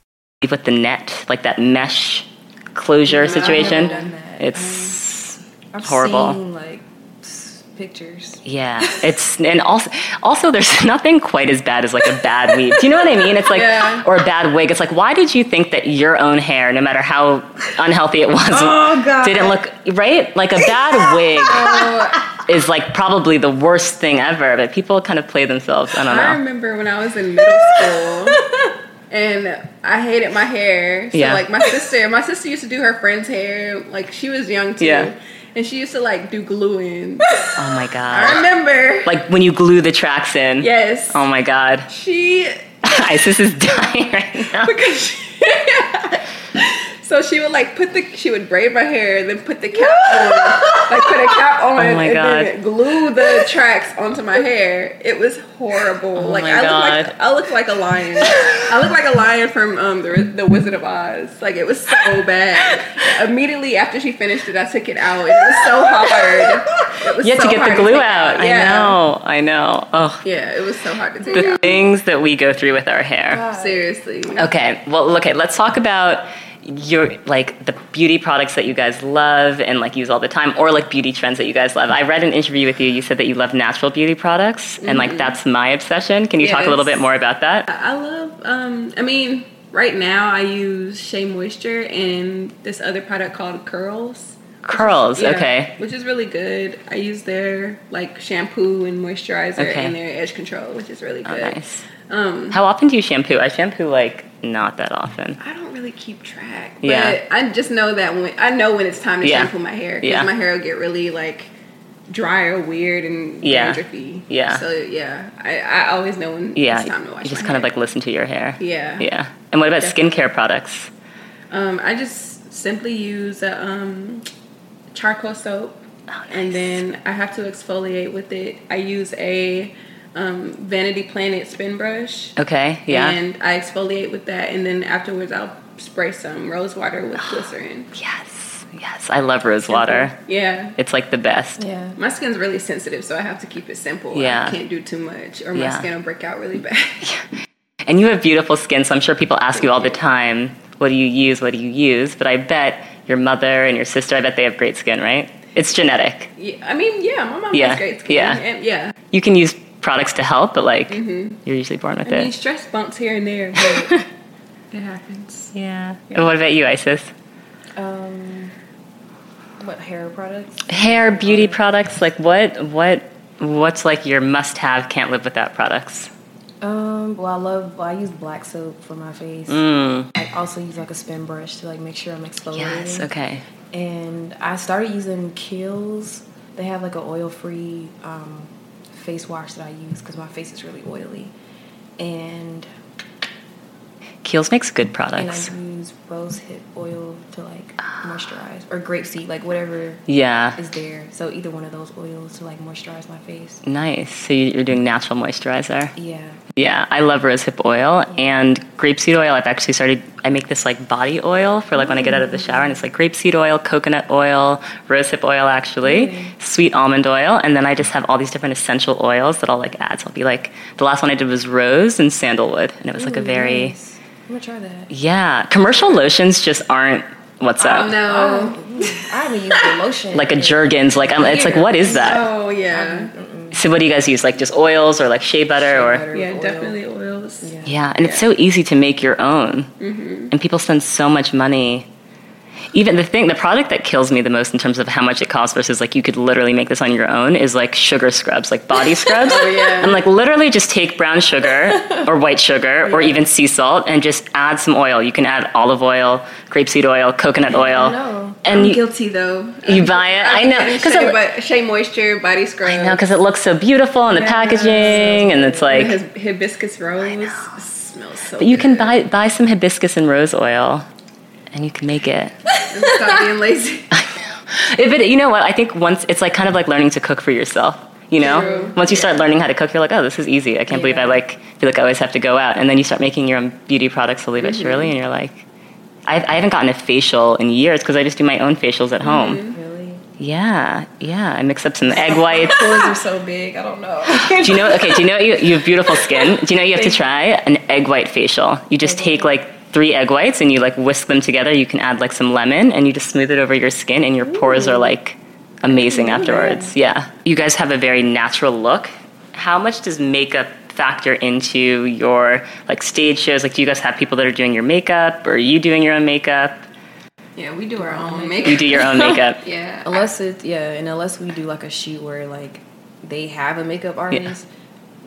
With the net, like that mesh closure never situation, done that. it's I've horrible. seen like pictures. Yeah, it's and also also there's [laughs] nothing quite as bad as like a bad weave. Do you know what I mean? It's like Yeah. or a bad wig. It's like why did you think that your own hair, no matter how unhealthy it was, Oh, didn't look right? Like a bad [laughs] wig Oh, is like probably the worst thing ever. But people kind of play themselves. I don't know. I remember when I was in middle school [laughs] and I hated my hair. So Yeah. like my sister, my sister used to do her friend's hair. Like she was young too. Yeah. And she used to like do glue-in. [laughs] Oh my god. I remember. Like when you glue the tracks in. yes. Oh my god! She [laughs] Isis is dying right now. [laughs] because she, so she would like put the she would braid my hair, then put the cap on, like put a cap [laughs] on, Oh my and God. then glue the tracks onto my hair. It was horrible. Oh like my I look like I looked like a lion. I looked like a lion from um the the Wizard of Oz. Like it was so bad. Immediately after she finished it, I took it out. It was so hard. It was You have so to get the glue take out. I know. I know. Oh, Yeah, it was so hard to take the out. things that we go through with our hair. Seriously. Okay, well, okay, let's talk about your like the beauty products that you guys love and like use all the time or like beauty trends that you guys love. I read an interview with you. You said that you love natural beauty products and like that's my obsession. Can you talk a little bit more about that? I love. Um, I mean, right now I use Shea Moisture and this other product called Curls. Curls, Yeah, okay. Which is really good. I use their like shampoo and moisturizer Okay. and their edge control, which is really Oh, good. nice. Um, How often do you shampoo? I shampoo like not that often. I don't really keep track, but Yeah. I just know that when I know when it's time to Yeah. shampoo my hair because Yeah. my hair will get really like dry or weird and Yeah. dandruffy. Yeah. So yeah, I, I always know when Yeah, it's time to wash you just kind of like listen to your hair. yeah. Yeah. And what about Definitely. skincare products? Um, I just simply use a um, charcoal soap, Oh, and then I have to exfoliate with it. I use a um, Vanity Planet spin brush, Okay, yeah. and I exfoliate with that, and then afterwards I'll spray some rose water with [gasps] glycerin. yes, yes. I love rose water. Yeah. It's like the best. Yeah. My skin's really sensitive, so I have to keep it simple. Yeah. I can't do too much, or my Yeah. skin will break out really bad. [laughs] And you have beautiful skin, so I'm sure people ask you all the time, what do you use? What do you use? But I bet your mother and your sister, I bet they have great skin, right? It's genetic. yeah, I mean, yeah, my mom Yeah, has great skin. yeah. and- yeah. You can use products to help, but like you're usually born with Mm-hmm. I mean, it. stress bumps here and there, [laughs] but it happens. Yeah. And what about you, Isis? Um, what hair products? Hair, beauty products, like what what what's like your must have, can't live without products? Um, well, I love. Well, I use black soap for my face. Mm. I also use like a spin brush to like make sure I'm exfoliating. Yes, okay. And I started using Kiehl's. They have like an oil-free um, face wash that I use because my face is really oily. And Kiehl's makes good products. and. I use rose hip oil to like moisturize or grapeseed, like whatever Yeah. is there. So either one of those oils to like moisturize my face. Nice. So you- you're doing natural moisturizer. Yeah. Yeah, I love rosehip oil and grapeseed oil. I've actually started. I make this like body oil for like when I get out of the mm. shower, and it's like grapeseed oil, coconut oil, rosehip oil, actually, sweet almond oil, and then I just have all these different essential oils that I'll like add. So I'll be like, the last one I did was rose and sandalwood, and it was like a very nice. I'm gonna try that. yeah. Commercial lotions just aren't what's up. Oh no. I haven't used the lotion. Like a Jergens, like I'm, it's like what is that? Oh yeah. So what do you guys use? Like just oils or like shea butter or? butter, Yeah, oil. definitely oils. Yeah. Yeah, and it's so easy to make your own. Mm-hmm. And people spend so much money. Even the thing, the product that kills me the most in terms of how much it costs versus like you could literally make this on your own is like sugar scrubs, like body scrubs. [laughs] Oh, yeah. And like literally just take brown sugar or white sugar or even sea salt and just add some oil. You can add olive oil, grapeseed oil, coconut oil. know. And I'm you, guilty though. you buy it. I know. Because Shea, it, but Shea Moisture body scrub. I know, 'cause it looks so beautiful in the Yeah. packaging and it's like, hibiscus rose. So. But you can buy buy some hibiscus and rose oil, and you can make it. Stop being lazy. [laughs] I know. If it, you know what? I think once it's like kind of like learning to cook for yourself. You know, True. once you start learning how to cook, you're like, oh, this is easy. I can't believe I like feel like I always have to go out. And then you start making your own beauty products slowly but surely, and you're like, I, I haven't gotten a facial in years because I just do my own facials at mm-hmm. home. Really? Yeah, yeah. I mix up some egg whites. [laughs] Pores are so big. I don't know. do you know? Okay, do you know you, you have beautiful skin? Do you know you have to try an egg white facial? You just take like three egg whites and you like whisk them together. You can add like some lemon and you just smooth it over your skin, and your pores are like amazing afterwards. Yeah. You guys have a very natural look. How much does makeup factor into your like stage shows? Like, do you guys have people that are doing your makeup, or are you doing your own makeup? Yeah, we do our own makeup. You do your own makeup. [laughs] Yeah. unless it's yeah, and unless we do like a shoot where like they have a makeup artist,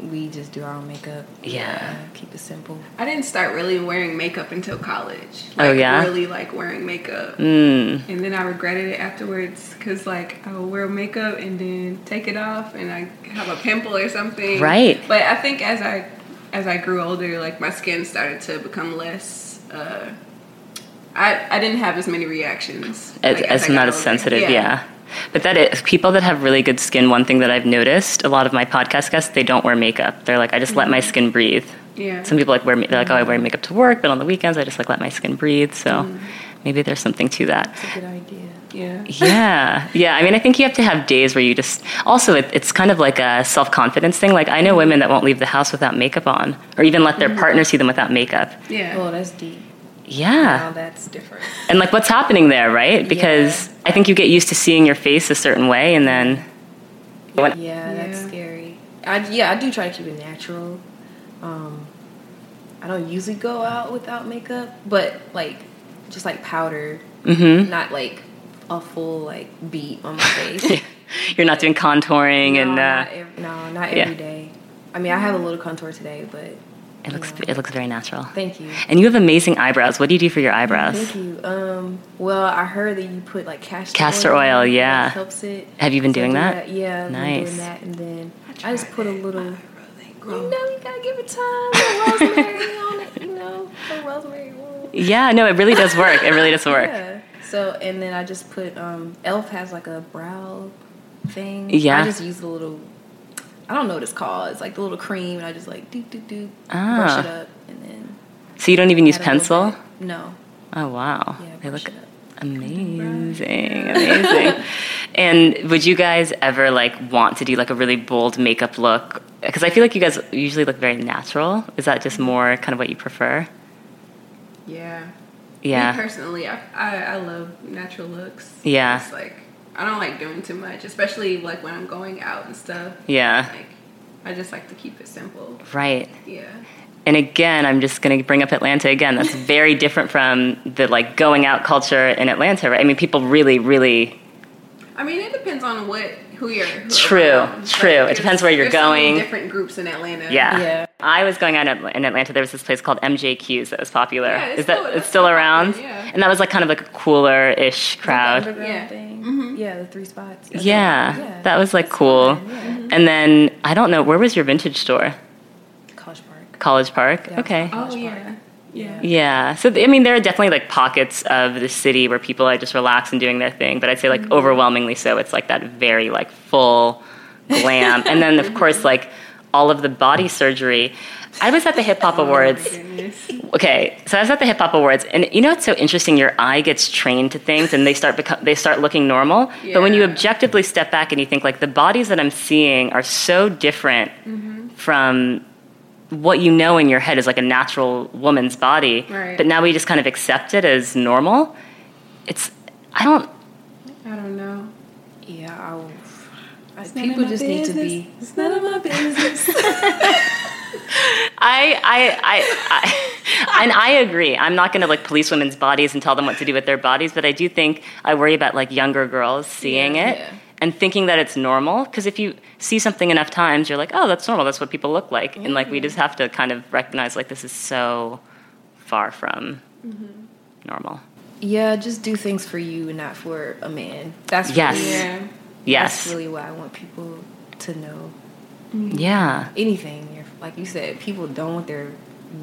we just do our own makeup. Yeah. keep it simple. I didn't start really wearing makeup until college. Oh, yeah? Really like wearing makeup. Mm. And then I regretted it afterwards because, like, I would wear makeup and then take it off and I have a pimple or something. Right. But I think as I as I grew older, like my skin started to become less. Uh, I I didn't have as many reactions. as, like, as I got not as older. sensitive yeah. But that is people that have really good skin one thing that i've noticed a lot of my podcast guests they don't wear makeup. They're like i just let my mm. skin breathe. Yeah. some people like wear they're like oh i wear makeup to work but on the weekends i just like let my skin breathe. So mm. maybe there's something to that. It's a good idea. Yeah. yeah. Yeah. I mean i think you have to have days where you just also it, it's kind of like a self-confidence thing. Like i know mm. women that won't leave the house without makeup on or even let their partner see them without makeup. Yeah. Oh, that's deep. Yeah Now that's different. and like what's happening there right because i think you get used to seeing your face a certain way and then when, Yeah, that's Yeah. scary. I yeah, I do try to keep it natural. Um, I don't usually go out without makeup, but like just like powder, Mhm. not like a full like beat on my [laughs] face. you're not doing contouring no, and uh, not ev- no, not yeah. every day. I mean, I have a little contour today, but it looks you know. it looks very natural. Thank you. And you have amazing eyebrows. What do you do for your eyebrows? Thank you. Um, well, I heard that you put like castor, Castor oil, on it, yeah. that helps it. Have you been So I doing do that? Yeah, I've been Nice. doing that, and then I, just put a little. Really You know, you gotta give it time. A [laughs] rosemary on it, you know, rosemary oil. Yeah, no, it really does work. It really does work. Yeah. So, and then I just put. Um, Elf has like a brow thing. Yeah. I just use the little. I don't know what it's called. It's like the little cream, and I just like do do do Ah. brush it up, and then. So you don't even use add a little pencil? No. Oh wow. Yeah, they look amazing. Amazing. [laughs] and would you guys ever like want to do like a really bold makeup look? Because I feel like you guys usually look very natural. Is that just more kind of what you prefer? Yeah. Yeah. Me personally, I, I I love natural looks. Yeah. It's like I don't like doing too much, especially like when I'm going out and stuff. Yeah. Like I just like to keep it simple. Right. Yeah. And again, I'm just going to bring up Atlanta again. That's [laughs] very different from the like going out culture in Atlanta, right? I mean, people really, really. I mean, it depends on what who you're. Who True, around. true. It depends where you're there's so going. different groups in Atlanta. Yeah. Yeah. I was going out in in Atlanta. There was this place called MJQ's that was popular. Yeah, it's Is that still- it's it's still still around? popular, yeah. And that was like kind of like a cooler ish crowd. The Yeah. thing. Mhm. Yeah, the three spots. Yeah, Yeah. that was like cool. fun, yeah. And then I don't know where was your vintage store? College Park. College Park. Yeah. Okay. Oh College yeah. Park. Yeah. Yeah. So I mean, there are definitely like pockets of the city where people are just relaxed and doing their thing, but I'd say like Mm-hmm. overwhelmingly so. It's like that very like full glam, and then of [laughs] course like all of the body surgery. I was at the Hip Hop Awards. Oh. Okay, so I was at the Hip Hop Awards, and you know it's so interesting. Your eye gets trained to things, and they start become they start looking normal. But when you objectively step back and you think like the bodies that I'm seeing are so different Mm-hmm. from what you know in your head is like a natural woman's body, Right. but now we just kind of accept it as normal. It's I don't. I don't know. Yeah, I'll, It's none people of my just need to be. It's none of my business. [laughs] [laughs] I, I, I, I, and I agree. I'm not going to like police women's bodies and tell them what to do with their bodies, but I do think I worry about like younger girls seeing Yeah, it yeah. And thinking that it's normal. Because if you see something enough times, you're like, oh, that's normal. That's what people look like. And like we just mm-hmm. have to kind of recognize like this is so far from mm-hmm. normal. Yeah, just do things for you and not for a man. That's Yes. really, yeah. Yes. That's really what I want people to know. Mm-hmm. yeah. Anything, you're- like you said, people don't want their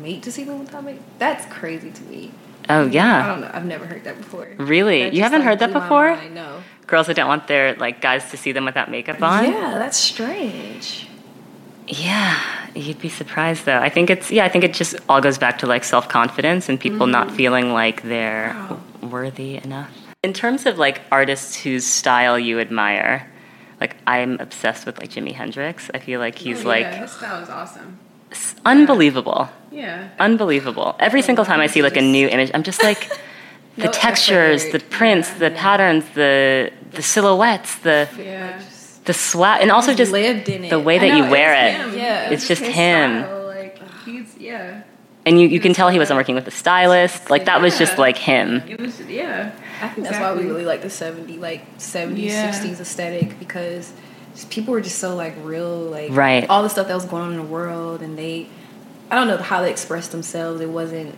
mate to see them without makeup. That's crazy to me. Oh yeah. I don't know. I've never heard that before. Really? That You haven't like, heard that before? mind. No. Girls that don't want their like guys to see them without makeup on. Yeah, that's strange. Yeah, you'd be surprised though. I think it's yeah, I think it just all goes back to like self-confidence and people not mm-hmm. feeling like they're Wow. worthy enough. In terms of like artists whose style you admire, like I'm obsessed with like Jimi Hendrix. I feel like he's Oh, like his style is awesome. unbelievable. Yeah. Unbelievable. Every single time I see like a new image, I'm just like [laughs] the No textures, effort. the prints, Yeah, the patterns, the the silhouettes, the Yeah. the swag, and also just lived in the way I that you wear it's it. Yeah. It's just him. style, Like he's yeah. And you, you can tell he wasn't working with a stylist. Like that was just like him. It was yeah. I think that's why we really like the 70 like 70s, Yeah. 60s aesthetic because just people were just so like real like Right. all the stuff that was going on in the world and they I don't know how they expressed themselves. It wasn't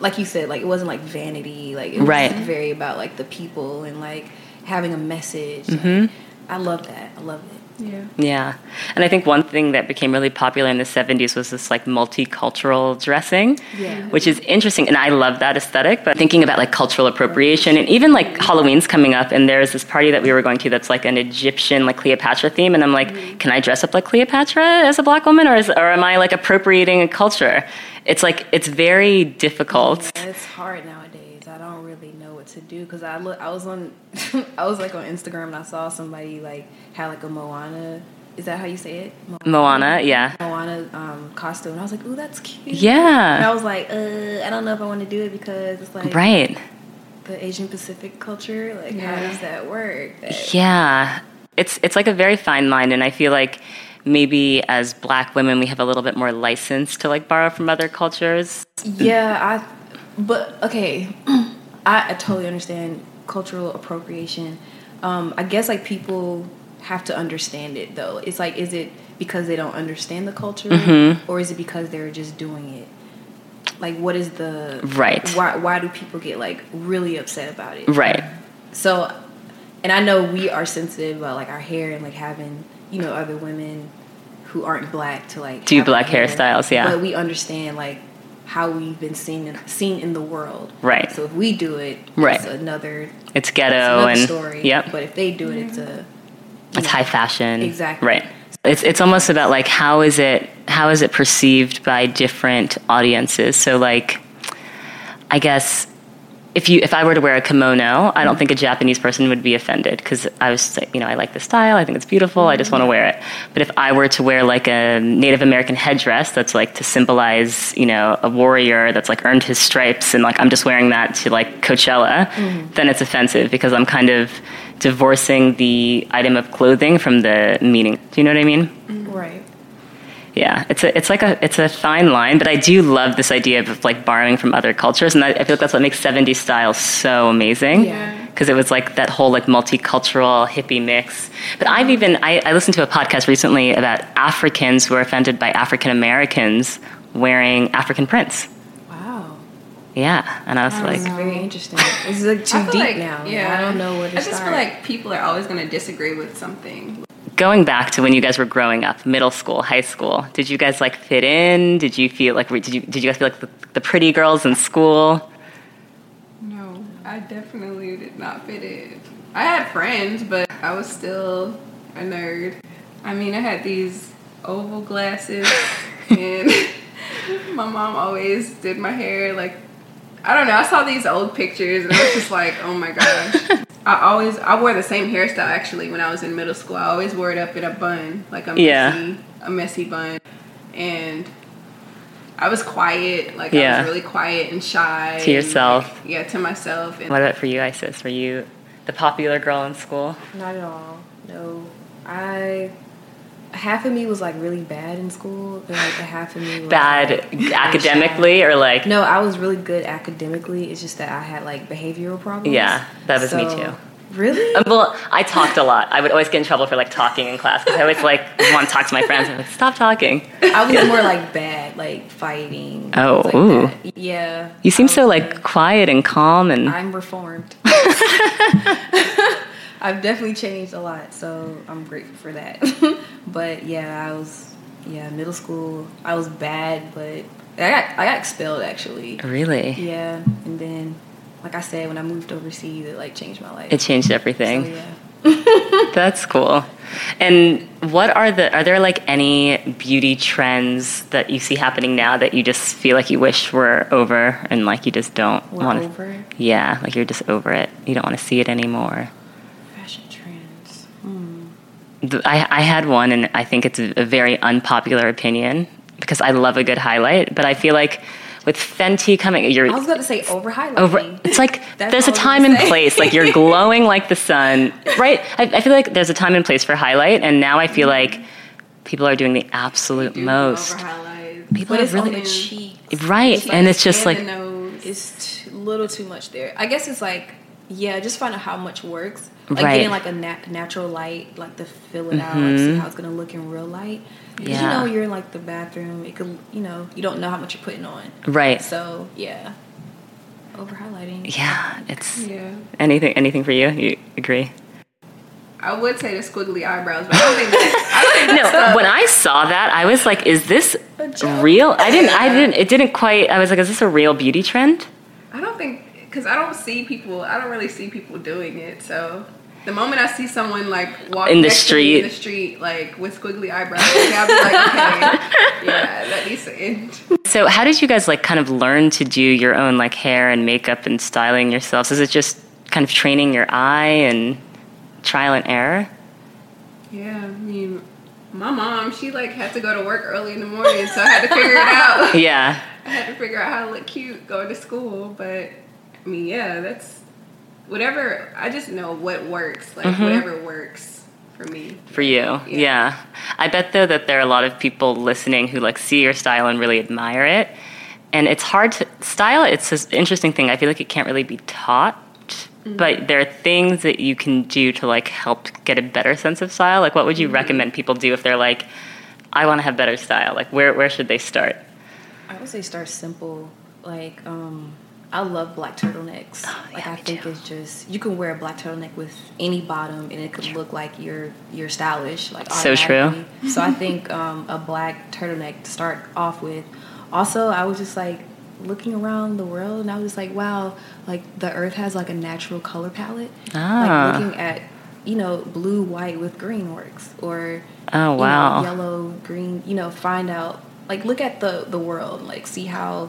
like you said, like it wasn't like vanity. Like it was Right. very about like the people and like having a message. Mhm. Like, I love that. I love it. Yeah. Yeah. And I think one thing that became really popular in the 70s was this like multicultural dressing, Yeah. which is interesting. And I love that aesthetic. But thinking about like cultural appropriation and even like Halloween's coming up, and there's this party that we were going to that's like an Egyptian, like Cleopatra theme. And I'm like, can I dress up like Cleopatra as a black woman or, is, or am I like appropriating a culture? It's like, it's very difficult. Yeah, it's hard nowadays. I don't really know what to do because I look. I was on. [laughs] I was like on Instagram and I saw somebody like had like a Moana. Is that how you say it? Moana, Moana yeah. Moana um, costume. And I was like, ooh, that's cute. And Yeah. I was like, uh, I don't know if I want to do it because it's like Right. the Asian Pacific culture. Like, how does that work? That- Yeah, it's it's like a very fine line, and I feel like maybe as Black women we have a little bit more license to like borrow from other cultures. Yeah, I. But okay, [clears throat] I, I totally understand cultural appropriation. Um, I guess like people have to understand it though. It's like, is it because they don't understand the culture, Mm-hmm. or is it because they're just doing it? Like, what is the Right. Why why do people get like really upset about it? Right. So, and I know we are sensitive about like our hair and like having you know other women who aren't black to like Do black hair. hairstyles, yeah. But we understand like how we've been seen in, seen in the world. Right. So if we do it, Right. it's another, It's it's ghetto another and story. yep, But if they do it, it's a mm-hmm. it's high fashion. Exactly. Right. It's it's almost about like how is it how is it perceived by different audiences. So like, I guess. If you, if I were to wear a kimono, I don't mm-hmm. think a Japanese person would be offended because I was, like, you know, I like the style, I think it's beautiful, I just mm-hmm. want to wear it. But if I were to wear like a Native American headdress that's like to symbolize, you know, a warrior that's like earned his stripes, and like I'm just wearing that to like Coachella, mm-hmm. then it's offensive because I'm kind of divorcing the item of clothing from the meaning. Do you know what I mean? right. Yeah, it's a, it's like a, it's a fine line, but I do love this idea of like borrowing from other cultures, and I, I feel like that's what makes '70s style so amazing. Yeah. because it was like that whole like multicultural hippie mix. But I've even I, I listened to a podcast recently about Africans who are offended by African Americans wearing African prints. Wow. Yeah, and I was like, It's very interesting. It's like too deep like, now. Yeah. I don't know where to I just start. feel like people are always going to disagree with something. Going back to when you guys were growing up, middle school, high school. Did you guys like fit in? Did you feel like did you did you guys feel like the, the pretty girls in school? No, I definitely did not fit in. I had friends, but I was still a nerd. I mean, I had these oval glasses, [laughs] and [laughs] my mom always did my hair like I don't know. I saw these old pictures, and I was just like, oh my gosh. I always I wore the same hairstyle actually when I was in middle school. I always wore it up in a bun, like a messy, Yeah. a messy bun, and I was quiet. Like I was really quiet and shy. To and, yourself. like, yeah, to myself. And What about for you, Isis? Were you the popular girl in school? Not at all. No. I half of me was like really bad in school, and like the half of me was Bad like, [laughs] academically or like. No, I was really good academically. It's just that I had like behavioral problems. Yeah, that was me too. Really? Um, well, I talked a lot. I would always get in trouble for like talking in class because I always like want to talk to my friends. I'm like, stop talking. I was more like bad, like fighting. Oh, like ooh. that. Yeah. You seem so like quiet and calm and I'm reformed. [laughs] [laughs] I've definitely changed a lot, so I'm grateful for that. [laughs] but yeah, I was yeah middle school. I was bad, but I got I got expelled actually. Really? Yeah, and then like I said, when I moved overseas, it like changed my life. It changed so, everything. yeah. [laughs] [laughs] That's cool. And what are the are there like any beauty trends that you see happening now that you just feel like you wish were over and like you just don't want over Yeah, like you're just over it. You don't want to see it anymore. Fashion I, I had one, and I think it's a, a very unpopular opinion because I love a good highlight, but I feel like with Fenty coming, you're I was about to say over highlighting. over. It's like [laughs] there's a all I was time and place. Like you're [laughs] glowing like the sun, right? I, I feel like there's a time and place for highlight, and now I feel like people are doing the absolute Do most. over highlights. People but are it's on really the cheek. right, and it's just like nose. It's a little too much there. I guess it's like, yeah, just find out how much works. Like Right. getting like a nat- natural light, like to fill it out, like see how it's gonna look in real light. Because Mm-hmm. Yeah. you know you're in like the bathroom, it could, you know, you don't know how much you're putting on. right. So yeah, over highlighting. Yeah, it's yeah. anything. Anything for you? You agree? I would say the squiggly eyebrows, but I don't think that. I don't think [laughs] No, the- when I saw that, I was like, "Is this real?" I didn't. I [laughs] didn't. It didn't quite. I was like, "Is this a real beauty trend?" I don't think because I don't see people. I don't really see people doing it. So the moment I see someone like walk In the me in street. the street, like with squiggly eyebrows, I'll be like, okay, [laughs] yeah, that needs to end. So, how did you guys like kind of learn to do your own like hair and makeup and styling yourselves? Is it just kind of training your eye and trial and error? Yeah, I mean, my mom, she like had to go to work early in the morning, so I had to figure it out. [laughs] Yeah. I had to figure out how to look cute going to school. But I mean, yeah, that's whatever. I just know what works. Like Mm-hmm. whatever works for me. For you, yeah. I bet though that there are a lot of people listening who like see your style and really admire it. And it's hard to style. It's this interesting thing. I feel like it can't really be taught, but there are things that you can do to like help get a better sense of style. Like, what would you recommend people do if they're like, I want to have better style? Like, where where should they start? I would say start simple. Like, um, I love black turtlenecks. like, yeah, I me think too. it's just you can wear a black turtleneck with any bottom, and it could look like you're you're stylish. Like So true. So I think um, a black turtleneck to start off with. Also, I was just like looking around the world, and I was like, wow, like the Earth has like a natural color palette. Ah. Like looking at you know blue, white with green works, or Oh, you know, wow. yellow, green. You know, find out like look at the the world, like see how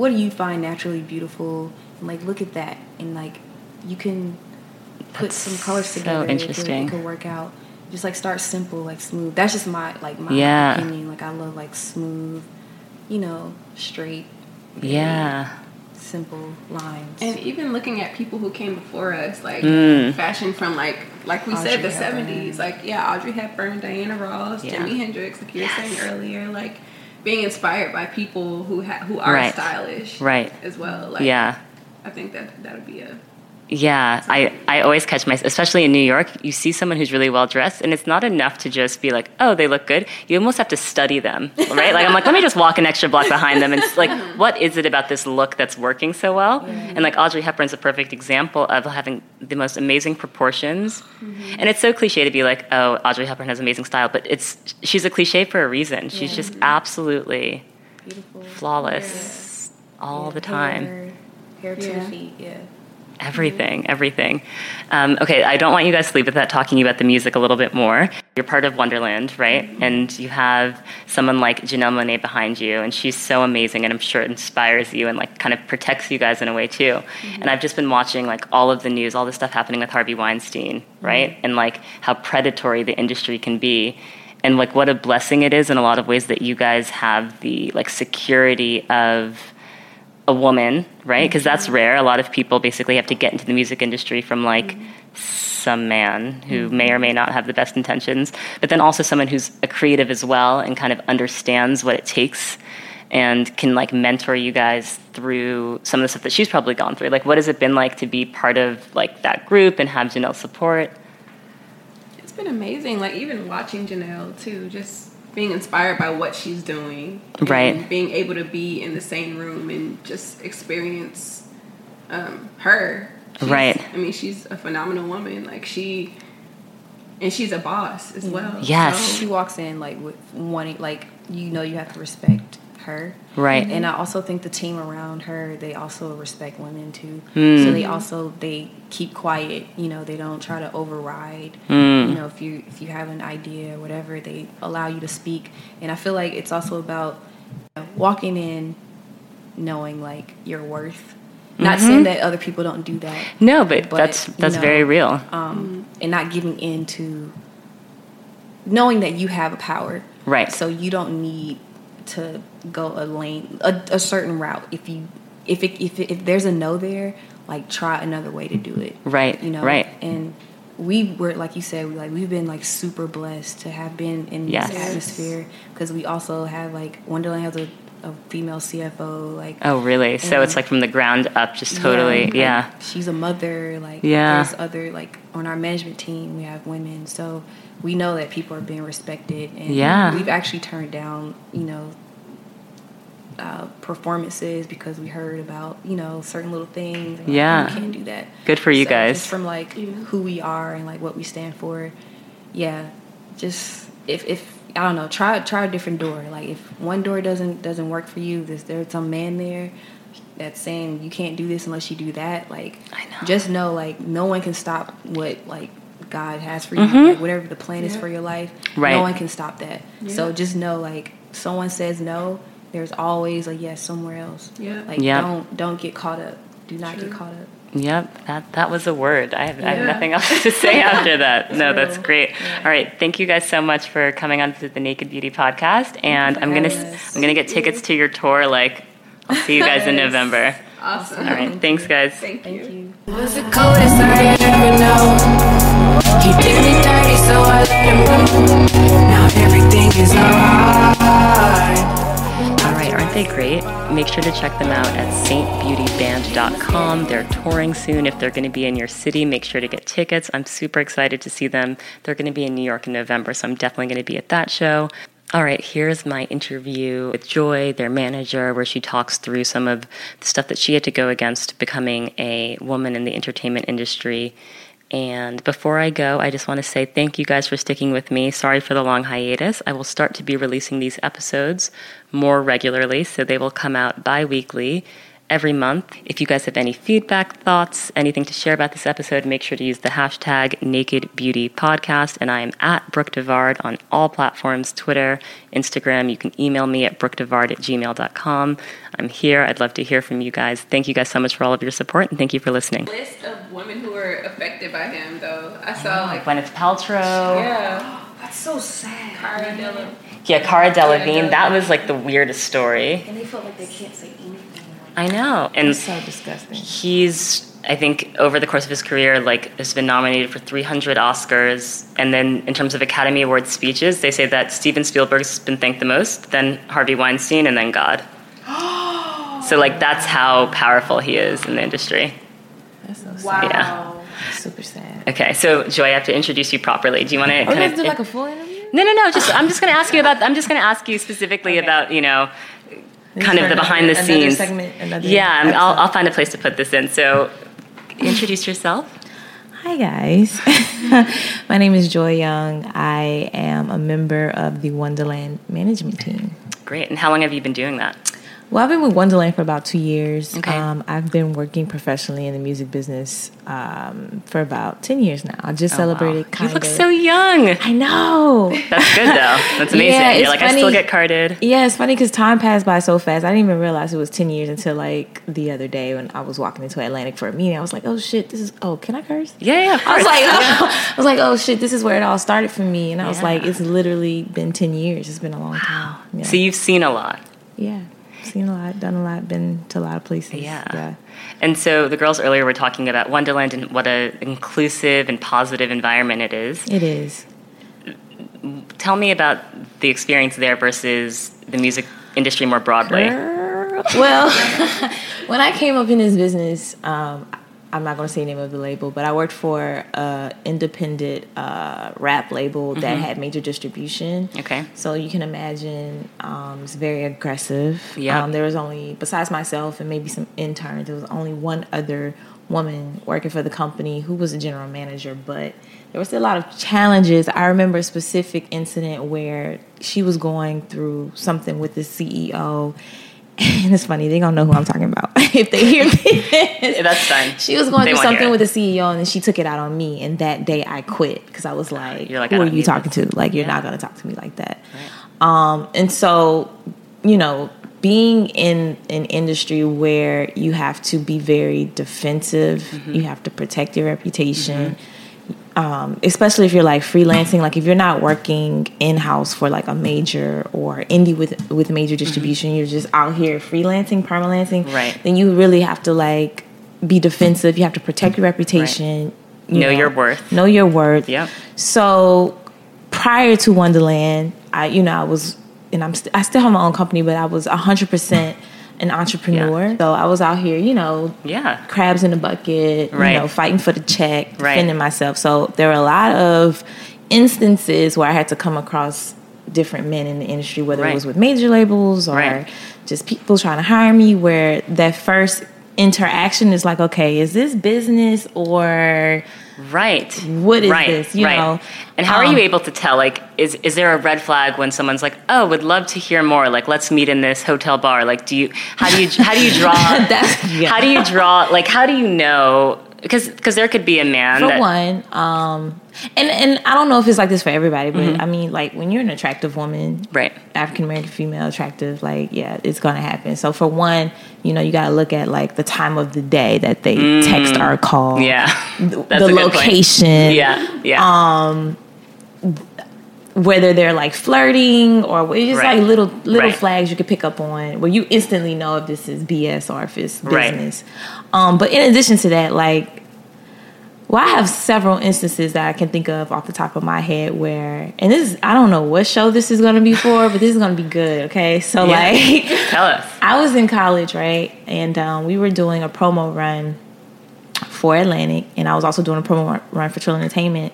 what do you find naturally beautiful, and like look at that, and like you can put That's some colors together. It could- interesting. It could, work out. Just like start simple, like smooth. That's just my like my Yeah. opinion. Like I love like smooth, you know, straight, Yeah. simple lines. And even looking at people who came before us, like Mm. fashion from like like we Audrey said, the Hepburn. seventies, like yeah, Audrey Hepburn, Diana Ross, Yeah. Jimi Hendrix, like you were Yes. saying earlier, like being inspired by people who ha- who are Right. stylish, Right. as well. Like, Yeah. I think that that would be a Yeah, I, I always catch myself, especially in New York, you see someone who's really well dressed, and it's not enough to just be like, oh, they look good. You almost have to study them, [laughs] right? like, I'm like, let me just walk an extra block behind them. And it's like, what is it about this look that's working so well? And like, Audrey Hepburn's a perfect example of having the most amazing proportions. Mm-hmm. And it's so cliche to be like, oh, Audrey Hepburn has amazing style, but it's she's a cliche for a reason. She's just absolutely Beautiful. flawless all Yeah, the time. Hair, hair to Yeah. the feet. Yeah. Everything, everything. Um, okay, I don't want you guys to leave without talking about the music a little bit more. You're part of Wondaland, right? And you have someone like Janelle Monáe behind you, and she's so amazing, and I'm sure it inspires you and like kind of protects you guys in a way too. And I've just been watching like all of the news, all the stuff happening with Harvey Weinstein, right? And like how predatory the industry can be. And like what a blessing it is in a lot of ways that you guys have the like security of a woman, right? Because that's mm-hmm. rare. A lot of people basically have to get into the music industry from like mm-hmm. some man who mm-hmm. may or may not have the best intentions, but then also someone who's a creative as well and kind of understands what it takes and can like mentor you guys through some of the stuff that she's probably gone through. Like, what has it been like to be part of like that group and have Janelle support? It's been amazing. Like even watching Janelle too, just being inspired by what she's doing, and Right. Being able to be in the same room and just experience um, her. She's- Right. I mean, she's a phenomenal woman. Like she, and she's a boss as well. Yes. So- She walks in like with wanting, like you know, you have to respect her. Right. And I also think the team around her, they also respect women too. Mm. So they also they keep quiet. You know, they don't try to override. Mm. You know, if you if you have an idea or whatever, they allow you to speak. And I feel like it's also about you know, walking in, knowing like your worth. Not Mm-hmm. saying that other people don't do that, No, but, But, that's that's know, very real. um, and not giving in to knowing that you have a power. Right. So you don't need to go a lane a, a certain route. If you if it, if it, if there's a no there, like try another way to do it. Right, You know. right. And we were like you said, we like we've been like super blessed to have been in Yes. this atmosphere because we also have like Wondaland has a, a female CFO like Oh, really? So it's like from the ground up, just totally. like, Yeah. she's a mother. Like Yeah. there's other like on our management team we have women, so we know that people are being respected, and Yeah. we've actually turned down you know uh, performances because we heard about you know certain little things. and, like, Yeah. you can't do that. Good for you So guys. Just from like who we are and like what we stand for. Yeah, just if if I don't know, try try a different door. Like if one door doesn't doesn't work for you, there's there's some man there that's saying you can't do this unless you do that. Like I know. just know like no one can stop what like God has for you, Mhm. like, whatever the plan is for your life. Right. No one can stop that. So just know like someone says no, there's always a yes somewhere else. Yeah. Like Yeah. don't don't get caught up. Do not True. get caught up. Yep, that that was a word. I have, I have nothing else to say [laughs] after that. No, that's True. great. All right, thank you guys so much for coming on to the Naked Beauty podcast, and I'm gonna. I'm gonna get tickets to your tour. Like, I'll see you guys in November. Awesome. All right, thanks guys. Thank, Thank you. you. Was the coldest I ever known. He did me dirty, so I let him go. Now everything is alright. Great? Make sure to check them out at saintbeautyband.com. They're touring soon. If they're going to be in your city, make sure to get tickets. I'm super excited to see them. They're going to be in New York in November, so I'm definitely going to be at that show. All right, here's my interview with Joy, their manager, where she talks through some of the stuff that she had to go against becoming a woman in the entertainment industry. And before I go, I just want to say thank you guys for sticking with me. Sorry for the long hiatus. I will start to be releasing these episodes more regularly, so they will come out bi weekly every month. If you guys have any feedback, thoughts, anything to share about this episode, make sure to use the hashtag Naked Beauty Podcast. And I am at Brooke DeVard on all platforms Twitter, Instagram. You can email me at brookdevard at gmail.com. I'm here. I'd love to hear from you guys. Thank you guys so much for all of your support, and thank you for listening. List of women who were affected by him, though. I saw oh, like Gwyneth Paltrow. yeah, [gasps] That's so sad. Cara Delevingne. Yeah, Cara Delevingne. Delevingne. That was like the weirdest story. And they felt like they can't say anything. I know. And so disgusting. he's, I think, over the course of his career, like, has been nominated for 300 Oscars. And then in terms of Academy Award speeches, they say that Steven Spielberg's been thanked the most, then Harvey Weinstein, and then God. [gasps] so, like, that's how powerful he is in the industry. That's so sad. Wow. Yeah. Super sad. Okay, so Joy, I have to introduce you properly. Do you want oh, to Are we kind gonna of do like a full interview? No, no, no. Just I'm just going to ask you about. I'm just going to ask you specifically Okay. about you know, This kind of the behind the another scenes. segment, another yeah, I'm- I'll. I'll find a place to put this in. So, introduce yourself. Hi, guys. [laughs] My name is Joy Young. I am a member of the Wondaland management team. Great. And how long have you been doing that? Well, I've been with Wondaland for about two years. Okay. Um, I've been working professionally in the music business um, for about 10 years now. I just Oh, wow. celebrated You look so young. I know. That's good though. That's [laughs] amazing. Yeah, You're like I still funny. get carded. Yeah, it's funny because time passed by so fast. I didn't even realize it was 10 years until like the other day when I was walking into Atlantic for a meeting. I was like, oh shit, this is, oh, can I curse? Yeah, yeah. Of I was like, [laughs] I was like, oh shit, this is where it all started for me. And I was like, it's literally been 10 years. It's been a long time. Yeah. so you've seen a lot. yeah. Seen a lot, done a lot, been to a lot of places. Yeah. Yeah. And so the girls earlier were talking about Wondaland and what a inclusive and positive environment it is. It is. Tell me about the experience there versus the music industry more broadly. Girl. Well, [laughs] when I came up in this business, um, I'm not going to say the name of the label, but I worked for a independent uh, rap label that had major distribution. Mm-hmm. Okay. So you can imagine um, it's very aggressive. Yeah. Um, there was only, besides myself and maybe some interns, there was only one other woman working for the company who was a general manager, but there was still a lot of challenges. I remember a specific incident where she was going through something with the CEO. [laughs] And it's funny, they don't know who I'm talking about [laughs] if they hear this. [laughs] That's fine. She was going through something with the CEO, and then she took it out on me. And that day, I quit because I was like, You're like, "Who are you talking this. to? Like, you're Yeah. not going to talk to me like that." Um, and so, you know, being in an industry where you have to be very defensive, Mm-hmm. you have to protect your reputation. Um, especially if you're like freelancing, like if you're not working in house for like a major or indie with with major distribution, you're just out here freelancing, permalancing. Mm-hmm. Right. Then you really have to like be defensive. You have to protect your reputation. you Know your worth. Know your worth. Yep. So prior to Wondaland, I you know I was and I'm st- I still have my own company, but I was hundred percent an entrepreneur. So I was out here, you know, Yeah. crabs in the bucket, Right. you know, fighting for the check, Right. defending myself. So there were a lot of instances where I had to come across different men in the industry, whether Right. it was with major labels or Right. just people trying to hire me, where that first interaction is like, okay, is this business or Right. What is right. this, you right. know? And how are Um, you able to tell? Like, is is there a red flag when someone's like, "Oh, would love to hear more. Like, let's meet in this hotel bar." Like, do you how do you how do you draw? [laughs] Yeah. How do you draw? Like, how do you know? Because because there could be a man for that one, um, and and I don't know if it's like this for everybody, but Mm-hmm. I mean, like when you're an attractive woman, right. African American female attractive, like yeah, it's gonna happen. So for one, you know, you gotta look at like the time of the day that they text or call, Mm. Yeah. the, That's the a good point. location, Yeah. Yeah. Um, whether they're like flirting or it's just Right. like little little Right. flags you could pick up on where you instantly know if this is BS or if it's Right. business. Um, but in addition to that, like well, I have several instances that I can think of off the top of my head where, and this is, I don't know what show this is going to be for, but this is going to be good. Okay. So, Yeah. like, [laughs] Tell us. I was in college, right? And um, we were doing a promo run for Atlantic, and I was also doing a promo run for Trill Entertainment.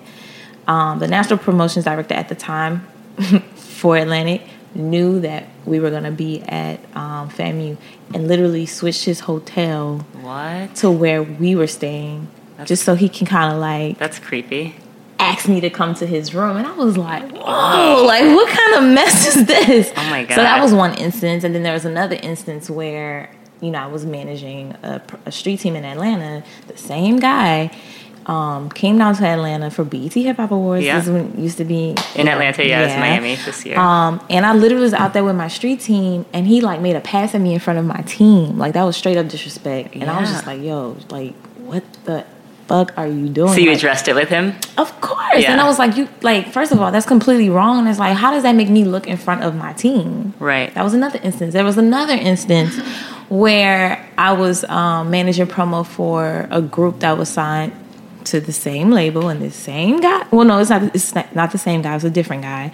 Um, the national promotions director at the time [laughs] for Atlantic knew that we were going to be at um, FAMU and literally switched his hotel What? to where we were staying just so he can kind of like That's creepy. asked me to come to his room, and I was like, "Whoa! Like, what kind of mess is this?" Oh my god! So that was one instance, and then there was another instance where you know I was managing a, a street team in Atlanta. The same guy um, came down to Atlanta for BET Hip Hop Awards. Yeah. This is when it used to be In Atlanta, yeah, it's Miami this year. Um, and I literally was out there with my street team, and he like made a pass at me in front of my team. Like that was straight up disrespect, and I was just like, "Yo, like, what the." Fuck, are you doing? so you Like, addressed it with him? of course. Yeah. And I was like, you like, first of all, that's completely wrong. And it's like, how does that make me look in front of my team? Right. That was another instance. There was another instance where I was um, managing promo for a group that was signed to the same label and the same guy. Well, no, it's not. It's not, not the same guy. It's a different guy.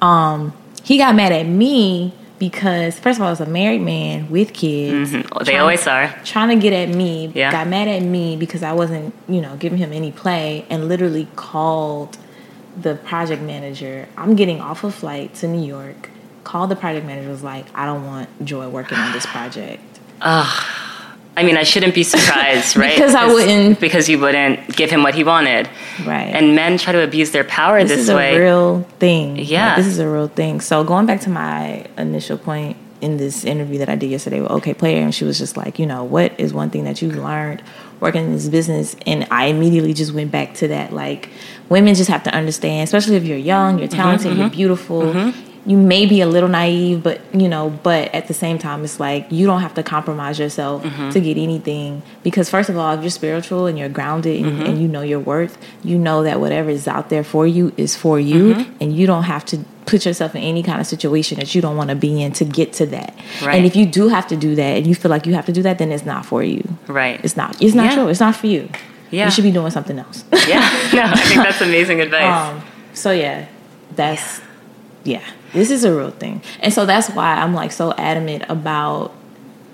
Um, he got mad at me because, first of all, I was a married man with kids. They trying- always are. trying to get at me, Yeah. got mad at me because I wasn't, you know, giving him any play and literally called the project manager. I'm getting off a flight to New York. Called the project manager was like, I don't want Joy working on this [sighs] project. I mean, I shouldn't be surprised, [laughs] right? Because I wouldn't- Because you wouldn't give him what he wanted. Right. And men try to abuse their power this, way. this, is way. a real thing. Like, Yeah. this is a real thing. So going back to my initial point in this interview that I did yesterday with Okayplayer, and she was just like, you know, what is one thing that you learned working in this business? And I immediately just went back to that. Like, women just have to understand, especially if you're young, you're mm-hmm, talented, you're mm-hmm. beautiful. Mm-hmm. You may be a little naive, but you know, but at the same time, it's like you don't have to compromise yourself mm-hmm. to get anything. Because first of all, if you're spiritual and you're grounded and, mm-hmm. and you know your worth, you know that whatever is out there for you is for you, mm-hmm. and you don't have to put yourself in any kind of situation that you don't want to be in to get to that. Right. And if you do have to do that, and you feel like you have to do that, then it's not for you. Right. It's not. It's not Yeah. true. It's not for you. Yeah. You should be doing something else. yeah. [laughs] No, I think that's [laughs] amazing advice. Um, so yeah, that's yeah. This is a real thing, and so that's why I'm like so adamant about.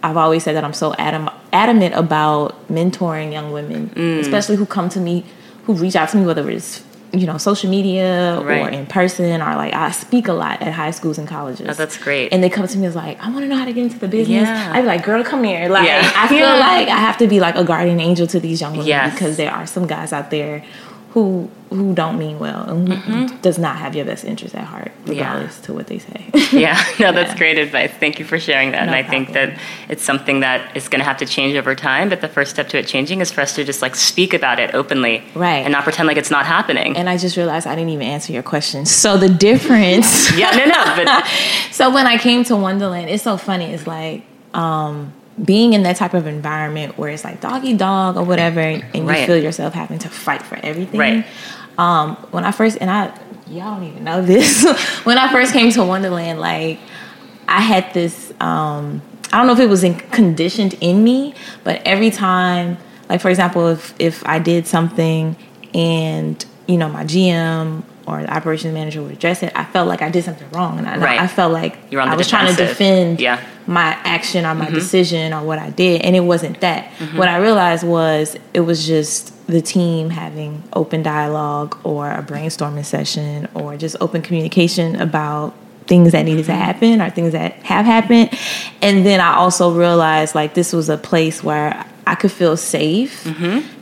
I've always said that I'm so adam, adamant about mentoring young women, Mm. especially who come to me, who reach out to me, whether it's you know, social media or in person, or like I speak a lot at high schools and colleges. Oh, that's great. And they come to me as like, I want to know how to get into the business. Yeah. I'd be like, girl, come here. Like, Yeah. I feel Yeah. like I have to be like a guardian angel to these young women Yes. because there are some guys out there who who don't mean well and who does not have your best interest at heart, Mm-hmm. Yeah. regardless to what they say. [laughs] Yeah, no, that's Yeah. great advice. Thank you for sharing that. No and I think that it's something that is going to have to change over time. But the first step to it changing is for us to just like speak about it openly, Right. and not pretend like it's not happening. and I just realized I didn't even answer your question. So the difference. yeah, no, no, but [laughs] so when I came to Wondaland, it's so funny. It's like um, being in that type of environment where it's like doggy dog or whatever, and you Right. feel yourself having to fight for everything. Right. Um, when I first and I y'all don't even know this. [laughs] when I first came to Wondaland, like I had this. Um, I don't know if it was in, conditioned in me, but every time, like for example, if if I did something and you know my GM or the operations manager would address it, I felt like I did something wrong, and I, Right. I felt like I was trying to defend Yeah. my action or my mm-hmm. decision or what I did, and it wasn't that. Mm-hmm. What I realized was it was just the team having open dialogue or a brainstorming session or just open communication about things that needed to mm-hmm. happen or things that have happened. And then I also realized like this was a place where I could feel safe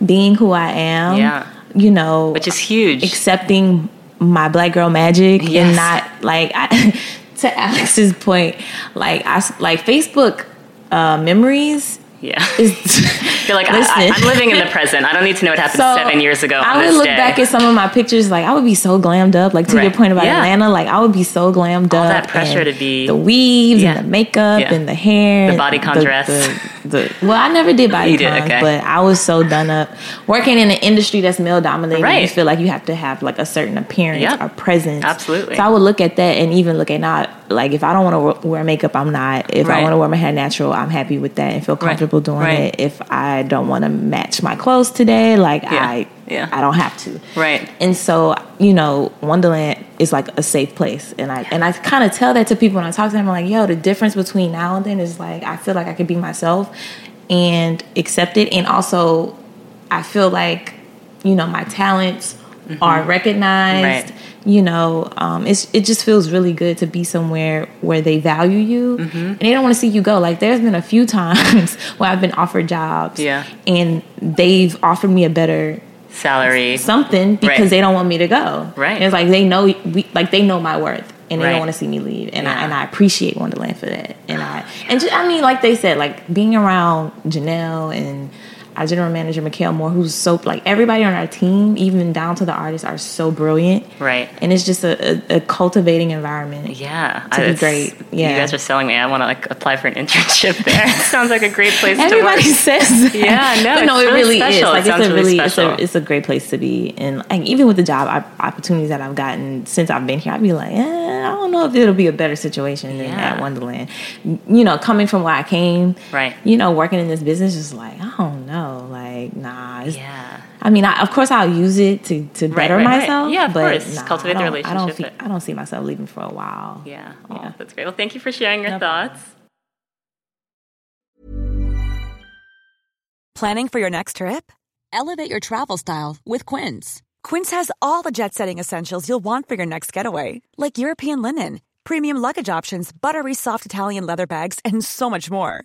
being who I am. Yeah. You know, which is huge. accepting my black girl magic Yes. and not like I, [laughs] to Alex's point, like I like Facebook uh, memories yeah, is [laughs] you're like I, I'm living in the present. I don't need to know what happened seven years ago. I would look day. back at some of my pictures, like I would be so glammed up. Like to your point about Yeah. Atlanta, like I would be so glammed All up. that pressure to be- the weaves Yeah. and the makeup Yeah. and the hair, The body contrast. The, the, well, I never did body You okay. but I was so done up working in an industry that's male dominated. You Right. feel like you have to have like a certain appearance Yep. or presence. Absolutely. So I would look at that and even look at not like if I don't want to wear makeup, I'm not. If Right. I want to wear my hair natural, I'm happy with that and feel comfortable doing Right. it. If I don't want to match my clothes today, like Yeah. I Yeah. I don't have to. Right. And so, you know, Wondaland is like a safe place. And I and I kind of tell that to people when I talk to them. I'm like, yo, the difference between now and then is like I feel like I can be myself and accept it. And also I feel like, you know, my talents are recognized. Right. You know, um, it's it just feels really good to be somewhere where they value you and they don't want to see you go. Like there's been a few times [laughs] where I've been offered jobs, Yeah. and they've offered me a better Salary. something because Right. they don't want me to go. Right. And it's like they know we like they know my worth and they Right. don't want to see me leave. And Yeah. I and I appreciate Wondaland for that. And I and [sighs] just, I mean like they said like being around Janelle and our general manager Mikael Moore who's so like everybody on our team even down to the artists are so brilliant. Right. And it's just a, a, a cultivating environment. Yeah, To be it's- great. Yeah. you guys are selling me. I want to like apply for an internship there. [laughs] sounds like a great place Everybody to work. [laughs] says that. Yeah, no, but no, it's it really is. It Like it's a really really, it's a, it's a great place to be, and like even with the job opportunities that I've gotten since I've been here, I'd be like, eh, I don't know if it'll be a better situation than Yeah. at Wondaland. You know, coming from where I came, Right. You know, working in this business, just like I don't know, like nah. It's, Yeah. I mean, I, of course, I'll use it to, to Right, better right, right. myself. Yeah, of but course. Nah, Cultivate the don't, I don't, relationship, see, but- I don't see myself leaving for a while. Yeah. Oh, Yeah. that's great. Well, thank you for sharing your No problem. thoughts. Planning for your next trip? Elevate your travel style with Quince. Quince has all the jet setting essentials you'll want for your next getaway, like European linen, premium luggage options, buttery soft Italian leather bags, and so much more.